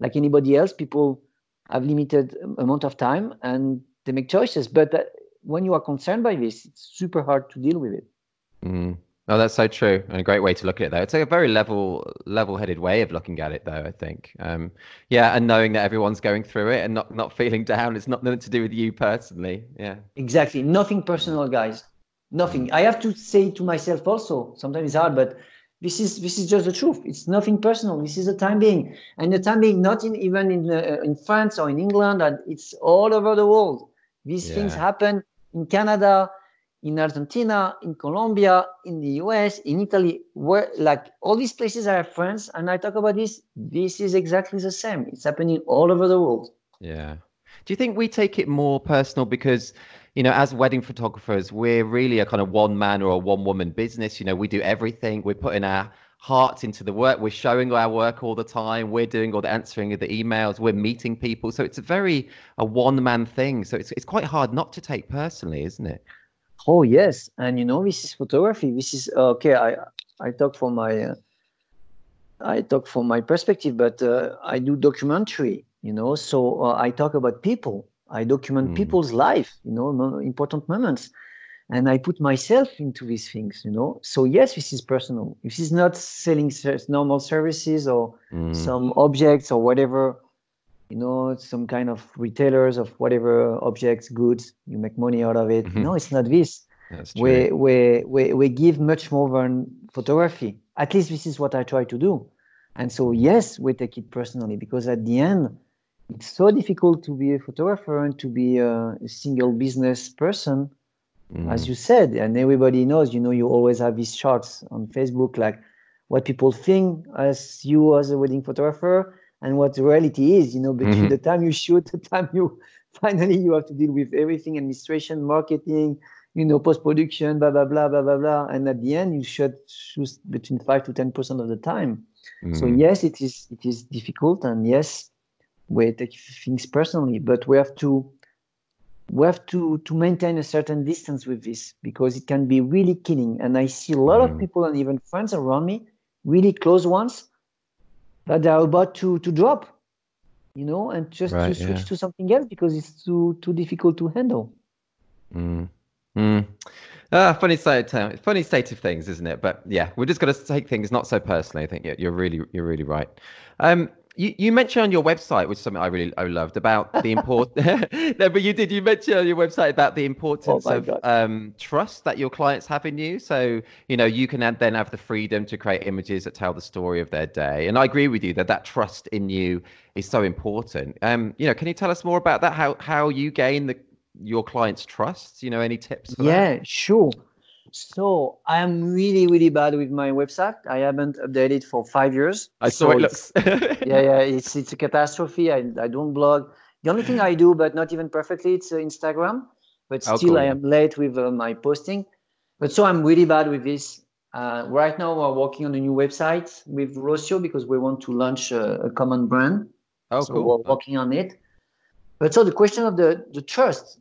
like anybody else people have limited um, amount of time and they make choices. But uh, when you are concerned by this it's super hard to deal with it. Mm. Oh, that's so true, and a great way to look at it. Though it's a very level, level-headed way of looking at it, though. I think, um, yeah, and knowing that everyone's going through it and not not feeling down. It's not nothing to do with you personally. Yeah. Exactly. Nothing personal, guys. Nothing. I have to say to myself also. Sometimes it's hard, but this is this is just the truth. It's nothing personal. This is the time being, and the time being not in even in uh, in France or in England, and it's all over the world. These things happen in Canada, in Argentina, in Colombia, in the US, in Italy, where like all these places have friends, and I talk about this. This is exactly the same. It's happening all over the world. Yeah. Do you think we take it more personal because, you know, as wedding photographers, we're really a kind of one man or a one woman business. You know, we do everything. We're putting our hearts into the work. We're showing our work all the time. We're doing all the answering of the emails. We're meeting people. So it's a very a one man thing. So it's it's quite hard not to take personally, isn't it? Oh yes, and you know this is photography. This is okay. I I talk from my uh, I talk from my perspective, but uh, I do documentary. You know, so uh, I talk about people. I document Mm. people's life. You know, important moments, and I put myself into these things. You know, so yes, this is personal. This is not selling normal services or Mm. some objects or whatever you know some kind of retailers of whatever objects goods you make money out of it Mhm. no it's not this we, we we we give much more than photography at least this is what i try to do and so yes we take it personally because at the end it's so difficult to be a photographer and to be a, a single business person, mm. as you said. And everybody knows, you know, you always have these charts on Facebook, like what people think as you as a wedding photographer and what the reality is, you know, between mm-hmm. the time you shoot, the time you finally you have to deal with everything, administration, marketing, you know, post production, blah blah blah blah blah blah. And at the end, you should choose between five to ten percent of the time. Mm. So yes, it is it is difficult, and yes, we take things personally, but we have to we have to to maintain a certain distance with this because it can be really killing. And I see a lot mm. of people and even friends around me, really close ones, that they are about to to drop, you know, and just right, to switch yeah. to something else because it's too too difficult to handle. Mm. Mm. Ah, funny state, funny state of things, isn't it? But yeah, we're just going to take things not so personally. I think you're really, you're really right. Um, you, you mentioned on your website, which is something I really I loved about the import. no, but you did. You mentioned on your website about the importance oh of um, trust that your clients have in you. So you know you can then have the freedom to create images that tell the story of their day. And I agree with you that that trust in you is so important. Um, you know, can you tell us more about that? How how you gain the your clients' trust? You know, any tips? yeah, that? sure. So I'm really, really bad with my website. I haven't updated for five years. I saw so it looks. yeah, yeah, it's it's a catastrophe. I, I don't blog. The only thing I do, but not even perfectly, it's uh, Instagram. But still, oh, cool. I am late with uh, my posting. But so I'm really bad with this. Uh, right now, we're working on a new website with Rocio because we want to launch a, a common brand. Oh, so cool. We're working on it. But so the question of the the trust,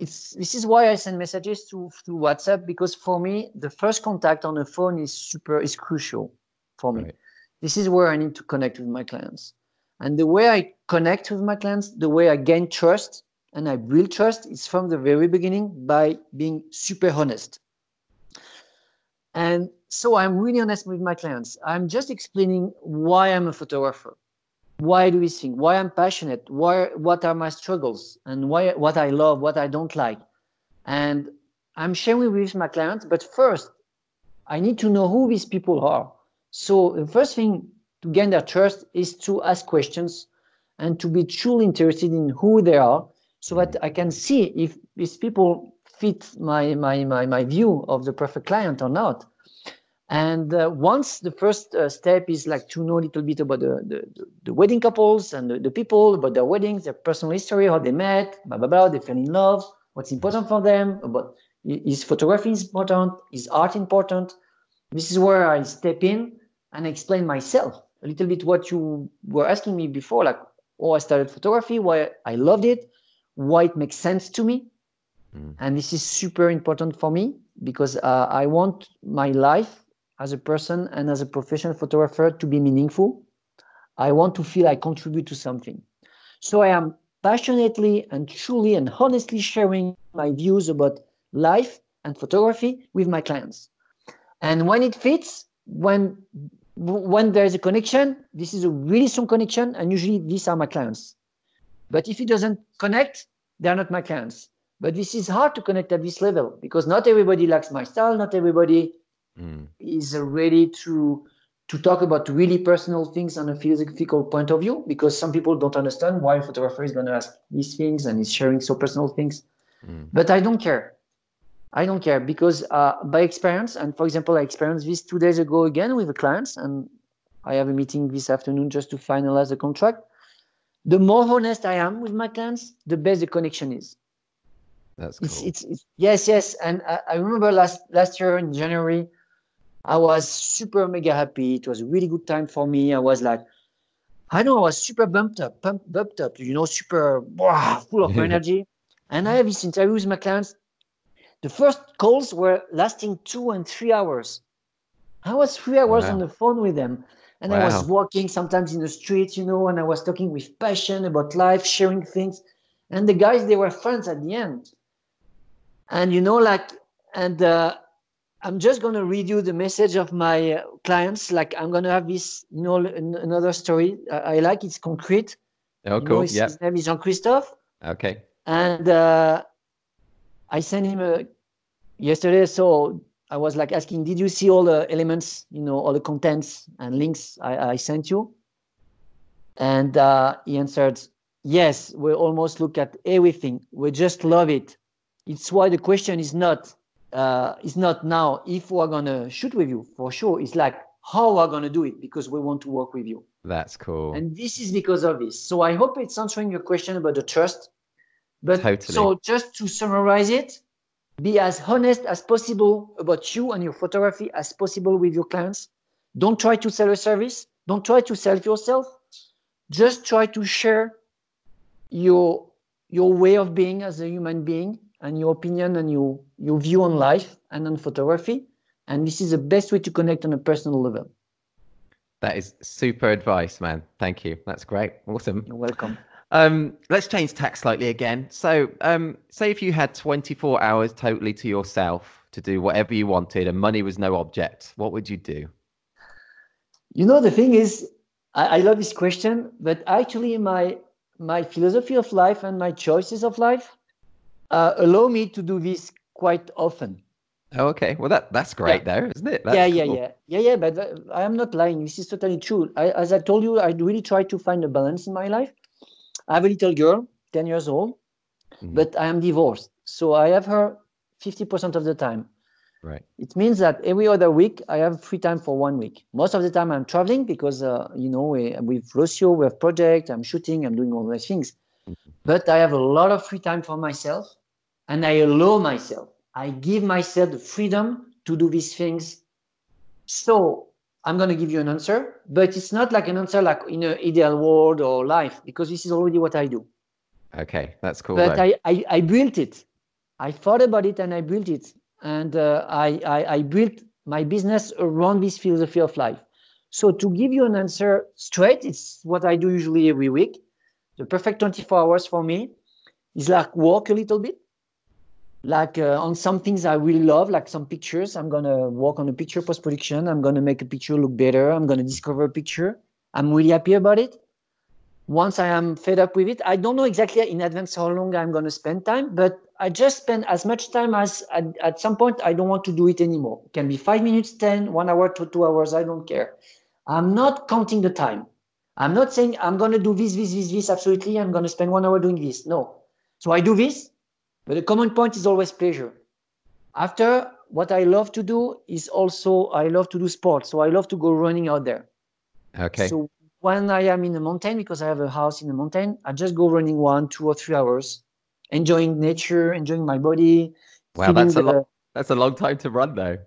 it's this is why I send messages to to WhatsApp because for me the first contact on the phone is super is crucial for me. Right. This is where I need to connect with my clients, and the way I connect with my clients, the way I gain trust and I build trust is from the very beginning by being super honest. And so I'm really honest with my clients. I'm just explaining why I'm a photographer why do we sing? Why i'm passionate? Why what are my struggles? And why what i love what i don't like? And i'm sharing with my clients but first i need to know who these people are. So the first thing to gain their trust is to ask questions and to be truly interested in who they are so that i can see if these people fit my my my, my view of the perfect client or not and uh, once the first uh, step is like to know a little bit about the, the, the wedding couples and the, the, people, about their weddings, their personal history, how they met, blah, blah, blah, they fell in love, what's important for them, about is photography important, is art important. This is where I step in and explain myself a little bit what you were asking me before, like, oh, I started photography, why I loved it, why it makes sense to me. Mm. And this is super important for me because uh, I want my life as a person and as a professional photographer to be meaningful. I want to feel I contribute to something. So I am passionately and truly and honestly sharing my views about life and photography with my clients. And when it fits, when when there is a connection, this is a really strong connection, and usually these are my clients. But if it doesn't connect, they are not my clients. But this is hard to connect at this level because not everybody likes my style, not everybody mm. is ready to to talk about really personal things on a physical point of view because some people don't understand why a photographer is going to ask these things and is sharing so personal things mm. but i don't care i don't care because uh, by experience and for example i experienced this two days ago again with a client and i have a meeting this afternoon just to finalize the contract the more honest i am with my clients the better the connection is that's cool. It's, it's, it's yes yes and I, I remember last last year in january I was super mega happy. It was a really good time for me. I was like, I know I was super bumped up, pumped, bumped up, you know, super wow, full of energy. and I have this interview with my clients. The first calls were lasting two and three hours. I was three hours wow. on the phone with them. And wow. I was walking sometimes in the street, you know, and I was talking with passion about life, sharing things. And the guys, they were friends at the end. And, you know, like, and uh, I'm just going to read you the message of my uh, clients. Like I'm going to have this, you know, another story I, I, like. It's concrete. Oh, cool. Yeah. His name is Jean Christophe. Okay. And uh, I sent him a, yesterday. So I was like asking, did you see all the elements, you know, all the contents and links I, I sent you? And uh, he answered, Yes, we almost look at everything. We just love it. It's why the question is not uh, is not now if we're gonna shoot with you for sure. It's like how we're gonna do it because we want to work with you. That's cool. And this is because of this. So I hope it's answering your question about the trust. But Totally. so just to summarize it, be as honest as possible about you and your photography as possible with your clients. Don't try to sell a service. Don't try to sell yourself. Just try to share your your way of being as a human being and your opinion and your your view on life and on photography. And this is the best way to connect on a personal level. That is super advice, man. Thank you. That's great. Awesome. You're welcome. Um, let's change tack slightly again. So, um, say if you had 24 hours totally to yourself to do whatever you wanted and money was no object, what would you do? You know, the thing is, I, I love this question, but actually, my my philosophy of life and my choices of life uh, allow me to do this quite often. Oh, okay. Well, that that's great, though, isn't it? That's yeah, yeah, cool. yeah, yeah, yeah. But uh, I am not lying. This is totally true. I, as I told you, I really try to find a balance in my life. I have a little girl, ten years old, Mhm. but I am divorced, so I have her fifty percent of the time. Right. It means that every other week I have free time for one week. Most of the time I'm traveling because uh, you know we, with Rocio we have project. I'm shooting. I'm doing all those things, but I have a lot of free time for myself, and I allow myself. I give myself the freedom to do these things. So I'm going to give you an answer, but it's not like an answer like in an ideal world or life because this is already what I do Okay, that's cool. but. I, I i built it i thought about it and i built it and uh, I, I i built my business around this philosophy of life so to give you an answer straight it's what i do usually every week the perfect 24 hours for me is like walk a little bit like uh, on some things i really love like some pictures i'm gonna work on a picture post production i'm gonna make a picture look better i'm gonna discover a picture i'm really happy about it once I am fed up with it, I don't know exactly in advance how long I'm to spend time, but I just spend as much time as at, at some point I don't want to do it anymore. It can be five minutes, 10, one hour to two hours. I don't care. I'm not counting the time. I'm not saying I'm to do this, this, this, this. Absolutely. I'm to spend one hour doing this. No. So I do this, but the common point is always pleasure. After, what I love to do is also I love to do sports. So I love to go running out there. okay. So when I am in the mountain, because I have a house in the mountain, I just go running one, two, or three hours, enjoying nature, enjoying my body. wow, that's a the- lot. That's a long time to run, though.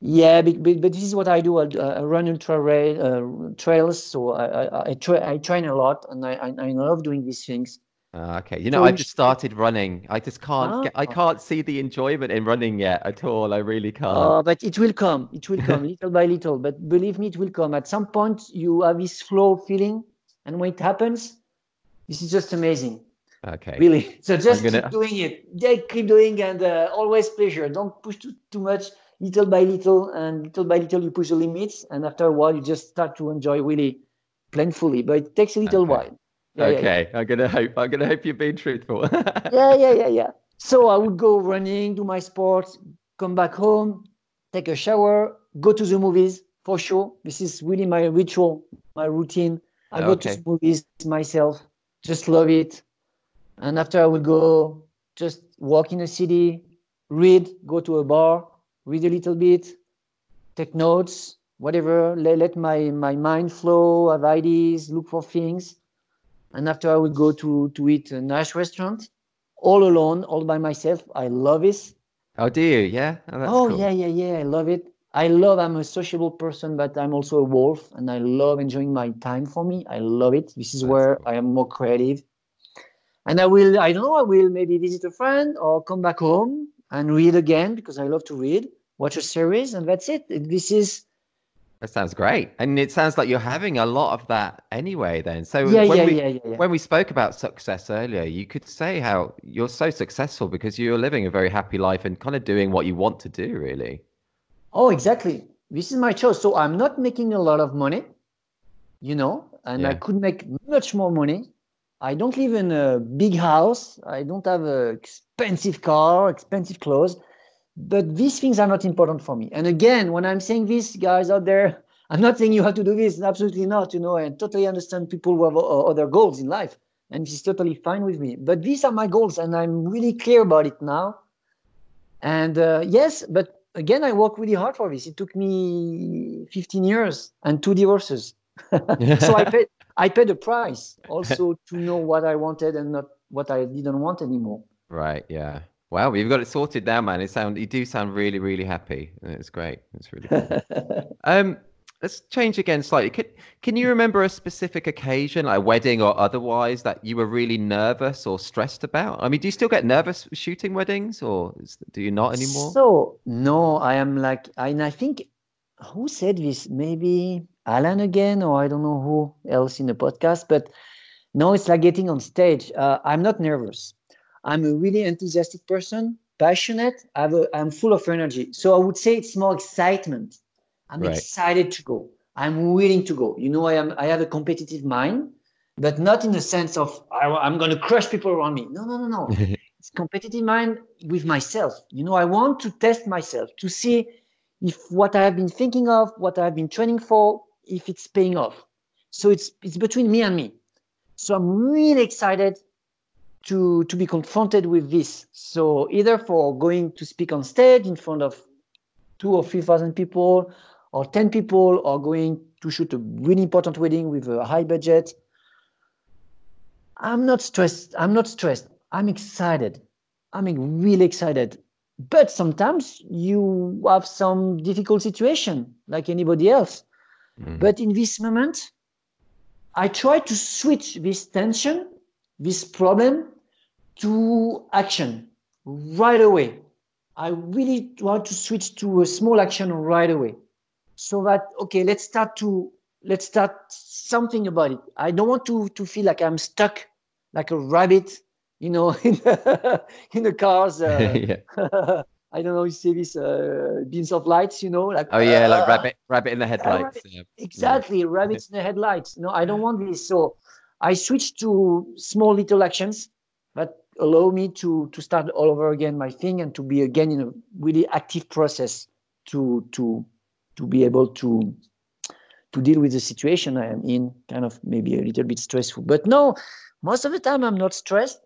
Yeah, but, but, but this is what I do. I, I run ultra rail, uh, trails, so I I, I, tra- I train a lot, and I, I I love doing these things. Ah, okay. You know, So I've just started running. I just can't get, I Ah. can't see the enjoyment in running yet at all. I really can't. Uh, but it will come. It will come little by little. But believe me, it will come. At some point, you have this flow feeling, and when it happens, this is just amazing. okay. really so just gonna- keep doing it yeah, keep doing and uh, always pleasure don't push too, too much little by little and little by little you push the limits and after a while you just start to enjoy really plentifully but it takes a little Okay. while yeah, yeah, okay. I'm gonna hope. I'm gonna hope you're being truthful. yeah yeah yeah yeah so i would go running do my sports come back home take a shower go to the movies for sure this is really my ritual my routine i go to the movies myself just love it and after i would go just walk in the city read go to a bar read a little bit take notes whatever let, let my my mind flow have ideas look for things and after i would go to to eat a nice restaurant all alone all by myself i love this. oh, do you? Yeah. Oh, oh cool. yeah yeah yeah i love it i love i'm a sociable person but i'm also a wolf and i love enjoying my time for me i love it this is That's where cool. i am more creative and i will i don't know i will maybe visit a friend or come back home and read again because i love to read watch a series and that's it this is That sounds great. And it sounds like you're having a lot of that anyway. Then, so yeah when yeah, we yeah yeah yeah when we spoke about success earlier, you could say how you're so successful because you're living a very happy life and kind of doing what you want to do, really. Oh, exactly. This is my choice. So I'm not making a lot of money, you know, and I could make much more money. I don't live in a big house. I don't have an expensive car, expensive clothes. But these things are not important for me. And again, when I'm saying this, guys out there, I'm not saying you have to do this. Absolutely not. You know, I totally understand people who have other goals in life, and it's totally fine with me. But these are my goals, and I'm really clear about it now. And uh, yes, but again, I work really hard for this. It took me 15 years and two divorces. so I paid I paid a price also to know what I wanted and not what I didn't want anymore. Right. Yeah. Wow, you've got it sorted now, man. It sound you do sound really, really happy. It's great. It's really cool. um, let's change again slightly. Can can you remember a specific occasion, like a wedding or otherwise, that you were really nervous or stressed about? I mean, do you still get nervous shooting weddings, or do you not anymore? So no, I am like, I, and I think who said this? Maybe Alan again, or I don't know who else in the podcast, but no, it's like getting on stage. Uh, I'm not nervous. I'm a really enthusiastic person, passionate. I have a, I'm full of energy. So I would say it's more excitement. I'm right. excited to go. I'm willing to go. You know, I am. I have a competitive mind, but not in the sense of I, I'm going to crush people around me. No, no, no, no. it's competitive mind with myself. You know, I want to test myself to see if what I have been thinking of, what I have been training for, if it's paying off. So it's it's between me and me. So I'm really excited to to be confronted with this. So either for going to speak on stage in front of two or three thousand people, or ten people, or going to shoot a really important wedding with a high budget. I'm not stressed. I'm not stressed. I'm excited. I'm really excited. But sometimes you have some difficult situation like anybody else. Mm. But in this moment, I try to switch this tension, this problem, to action right away. I really want to switch to a small action right away. So that okay, let's start to let's start something about it. I don't want to to feel like I'm stuck like a rabbit, you know, in the, in the cars. Uh, I don't know, you see these uh, beams of lights, you know, like oh yeah, uh, like rabbit, rabbit in the headlights. Yeah. Exactly, yeah. rabbits in the headlights. No, I don't want this. So I switched to small little actions that allow me to to start all over again my thing and to be again in a really active process to to to be able to to deal with the situation I am in, kind of maybe a little bit stressful. But no, most of the time I'm not stressed.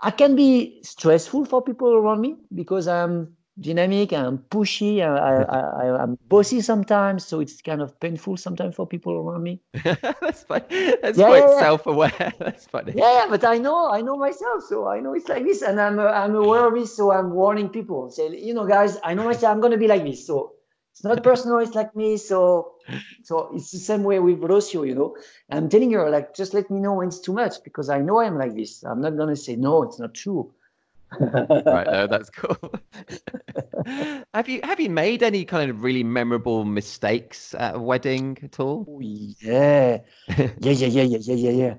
I can be stressful for people around me because I'm dynamic and pushy. I, I, I, am bossy sometimes, so it's kind of painful sometimes for people around me. That's fine. That's yeah, quite yeah, self-aware. That's funny. Yeah, yeah, but I know, I know myself, so I know it's like this, and I'm, uh, I'm aware of this, so I'm warning people. Say, you know, guys, I know myself. I'm gonna be like this, so it's not personal. It's like me. So, so it's the same way with Rocio. You know, I'm telling her like, just let me know when it's too much because I know I'm like this. I'm not gonna say no. It's not true. Right, no, that's cool. have you have you made any kind of really memorable mistakes at a wedding at all? Oh, yeah, yeah, yeah, yeah, yeah, yeah, yeah, yeah.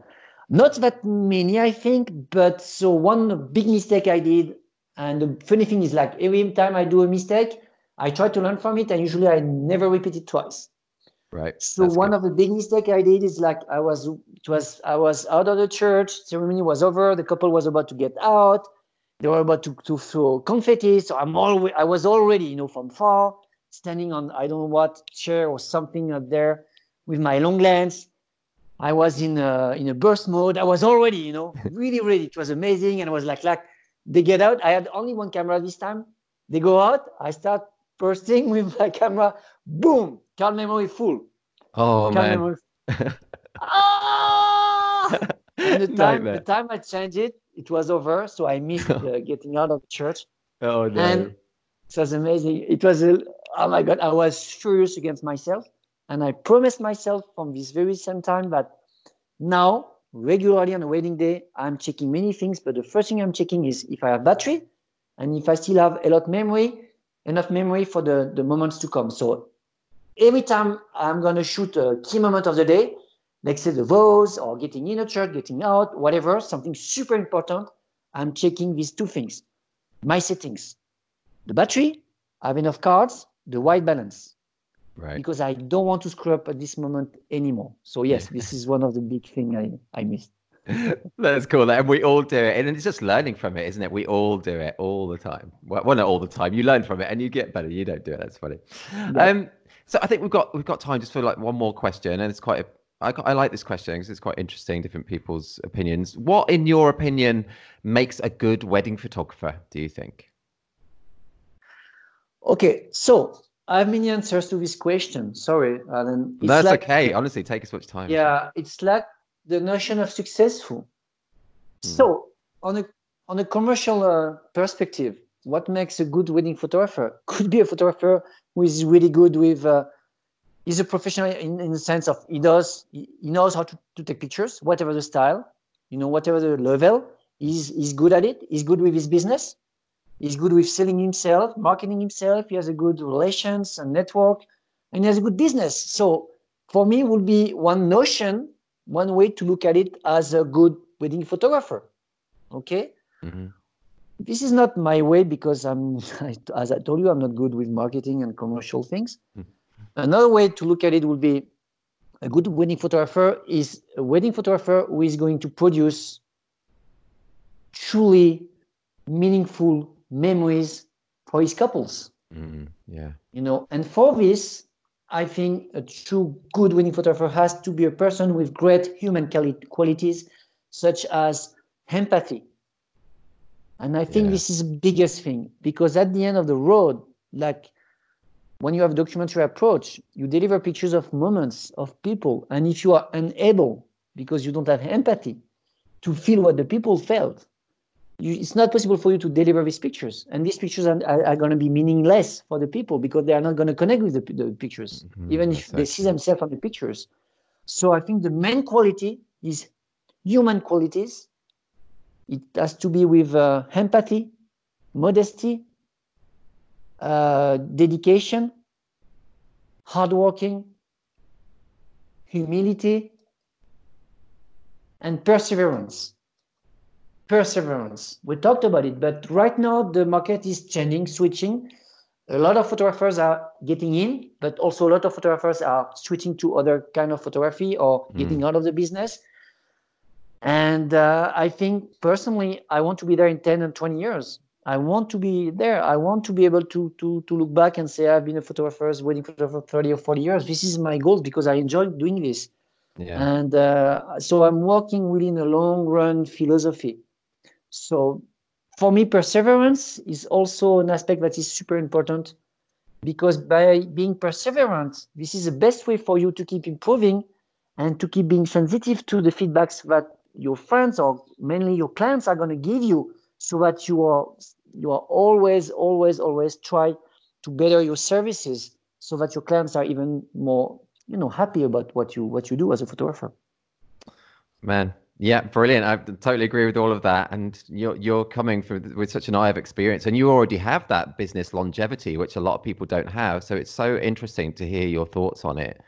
Not that many, I think, but so one big mistake I did, and the funny thing is, like every time I do a mistake, I try to learn from it, and usually I never repeat it twice. Right. So That's one good. of the big mistake I did is like I was it was I was out of the church. Ceremony was over. The couple was about to get out. They were about to, to throw confetti. So I'm always I was already you know from far standing on I don't know what chair or something up there with my long lens. I was in a in a burst mode. I was already you know really ready. It was amazing, and I was like like they get out. I had only one camera this time. They go out. I start First thing with my camera, boom, card memory full. Oh card man. Memory... ah! and the time, the time I changed it, it was over. So I missed uh, getting out of church. Oh no. And it was amazing. It was a, oh my god, I was furious against myself. And I promised myself from this very same time that now, regularly on a wedding day, I'm checking many things, but the first thing I'm checking is if I have battery and if I still have a lot memory enough memory for the, the moments to come. So every time I'm going to shoot a key moment of the day, let's say the vows or getting in a church, getting out, whatever, something super important, I'm checking these two things. My settings, the battery, I have enough cards, the white balance. Right. Because I don't want to screw up at this moment anymore. So yes, this is one of the big thing I, I missed. That's cool. And we all do it. And it's just learning from it, isn't it? We all do it all the time. Well, well not all the time. You learn from it and you get better. You don't do it. That's funny. Yeah. Um, So I think we've got we've got time just for like one more question, and it's quite. A, I, I like this question because it's quite interesting, different people's opinions. What, in your opinion, makes a good wedding photographer? Do you think? Okay, so I have many answers to this question. Sorry, Alan. It's That's like, okay. Honestly, take as much time. Yeah, it's like the notion of successful. Mm. So on a on a commercial uh, perspective, what makes a good wedding photographer? Could be a photographer who is really good with. Uh, he's a professional in, in the sense of he does he, he knows how to, to take pictures, whatever the style, you know, whatever the level. He's he's good at it. He's good with his business. He's good with selling himself, marketing himself. He has a good relations and network, and he has a good business. So for me, would be one notion, one way to look at it as a good wedding photographer. Okay. Mm-hmm this is not my way because I'm, as I told you, I'm not good with marketing and commercial things. Mm-hmm. Another way to look at it would be a good wedding photographer is a wedding photographer who is going to produce truly meaningful memories for his couples. Mm, yeah. You know, and for this, I think a true good wedding photographer has to be a person with great human qualities, such as empathy, and I think yeah. this is the biggest thing because at the end of the road, like when you have a documentary approach, you deliver pictures of moments of people. And if you are unable, because you don't have empathy, to feel what the people felt, you, it's not possible for you to deliver these pictures. And these pictures are, are, are going to be meaningless for the people because they are not going to connect with the, the pictures, mm-hmm, even if exactly. they see themselves on the pictures. So I think the main quality is human qualities it has to be with uh, empathy, modesty, uh, dedication, hardworking, humility, and perseverance. Perseverance. We talked about it, but right now the market is changing, switching. A lot of photographers are getting in, but also a lot of photographers are switching to other kind of photography or mm. getting out of the business. And uh, I think personally, I want to be there in 10 and 20 years. I want to be there. I want to be able to to to look back and say I've been a photographer, wedding photographer for 30 or 40 years. This is my goal because I enjoy doing this. Yeah. And uh, so I'm working within a long run philosophy. So for me, perseverance is also an aspect that is super important because by being perseverant, this is the best way for you to keep improving and to keep being sensitive to the feedbacks that your friends or mainly your clients are going to give you so that you are you are always always always try to better your services so that your clients are even more you know happy about what you what you do as a photographer man yeah brilliant i totally agree with all of that and you're you're coming through with such an eye of experience and you already have that business longevity which a lot of people don't have so it's so interesting to hear your thoughts on it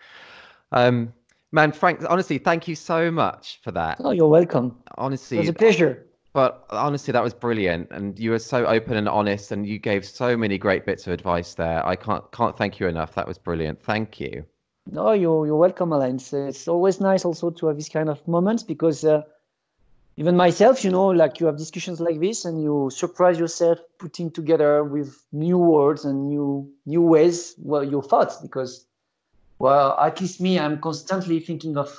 um Man, Frank, honestly, thank you so much for that. Oh, you're welcome. Honestly, it was a pleasure. But honestly, that was brilliant, and you were so open and honest, and you gave so many great bits of advice there. I can't can't thank you enough. That was brilliant. Thank you. No, you're you're welcome, Alain. It's, it's always nice also to have these kind of moments because uh, even myself, you know, like you have discussions like this, and you surprise yourself putting together with new words and new new ways well your thoughts because well, at least me, I'm constantly thinking of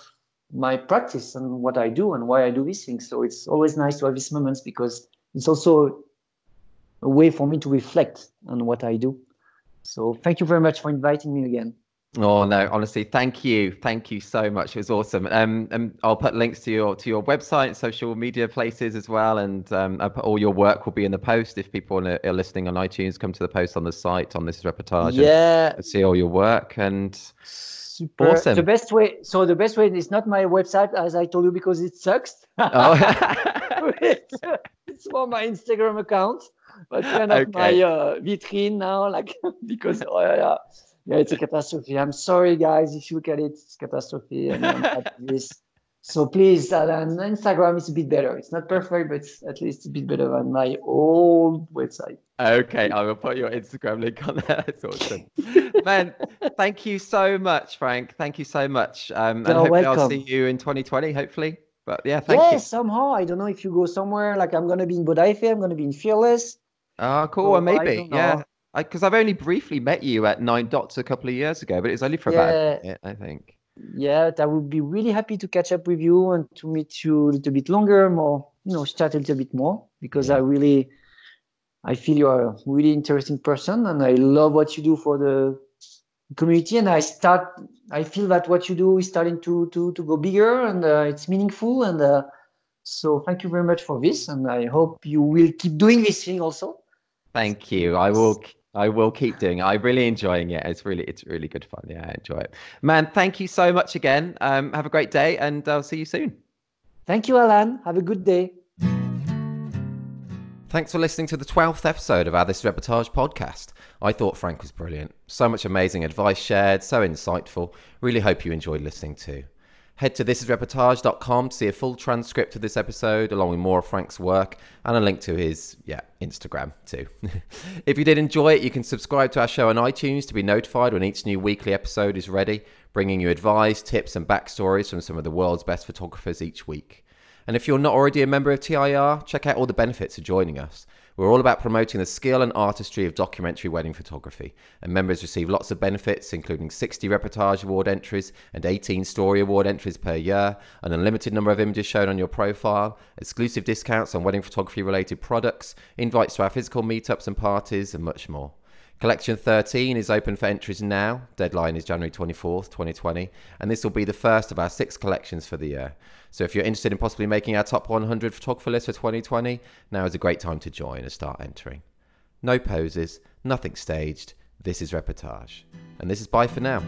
my practice and what I do and why I do these things. So it's always nice to have these moments because it's also a way for me to reflect on what I do. So thank you very much for inviting me again. Oh no, honestly, thank you, thank you so much. It was awesome. Um, and I'll put links to your to your website, social media places as well, and um, put all your work will be in the post. If people are listening on iTunes, come to the post on the site on this reportage. Yeah, and see all your work and super. Awesome. The best way. So the best way is not my website, as I told you, because it sucks. Oh. it's, it's for my Instagram account, but kind of okay. my uh, vitrine now, like because oh yeah yeah, it's a catastrophe. I'm sorry, guys, if you look at it, it's catastrophe. And this. So please, Instagram is a bit better. It's not perfect, but at least a bit better than my old website. Okay, I will put your Instagram link on there. That's awesome. Man, thank you so much, Frank. Thank you so much. Um, and hopefully welcome. I'll see you in 2020, hopefully. But yeah, thank yes, you. somehow. I don't know if you go somewhere, like I'm going to be in Bodaife, I'm going to be in Fearless. Oh, cool. So maybe. Yeah. because I've only briefly met you at Nine Dots a couple of years ago, but it's only for about a minute, I think. Yeah, I would be really happy to catch up with you and to meet you a little bit longer, more, you know, chat a little bit more because yeah. I really, I feel you're a really interesting person and I love what you do for the community. And I start, I feel that what you do is starting to to to go bigger and uh, it's meaningful. And uh, so, thank you very much for this, and I hope you will keep doing this thing also. Thank you. I will. I will keep doing it. I'm really enjoying it. It's really, it's really good fun. Yeah, I enjoy it. Man, thank you so much again. Um, have a great day, and I'll see you soon. Thank you, Alan. Have a good day. Thanks for listening to the 12th episode of our This Reportage podcast. I thought Frank was brilliant. So much amazing advice shared, so insightful. Really hope you enjoyed listening too. Head to thisisreportage.com to see a full transcript of this episode, along with more of Frank's work and a link to his, yeah, Instagram too. if you did enjoy it, you can subscribe to our show on iTunes to be notified when each new weekly episode is ready, bringing you advice, tips, and backstories from some of the world's best photographers each week. And if you're not already a member of TIR, check out all the benefits of joining us. We're all about promoting the skill and artistry of documentary wedding photography, and members receive lots of benefits, including 60 Reportage Award entries and 18 Story Award entries per year, an unlimited number of images shown on your profile, exclusive discounts on wedding photography related products, invites to our physical meetups and parties, and much more. Collection 13 is open for entries now. Deadline is January 24th, 2020, and this will be the first of our six collections for the year. So if you're interested in possibly making our top 100 photographer list for 2020, now is a great time to join and start entering. No poses, nothing staged. This is reportage. And this is bye for now.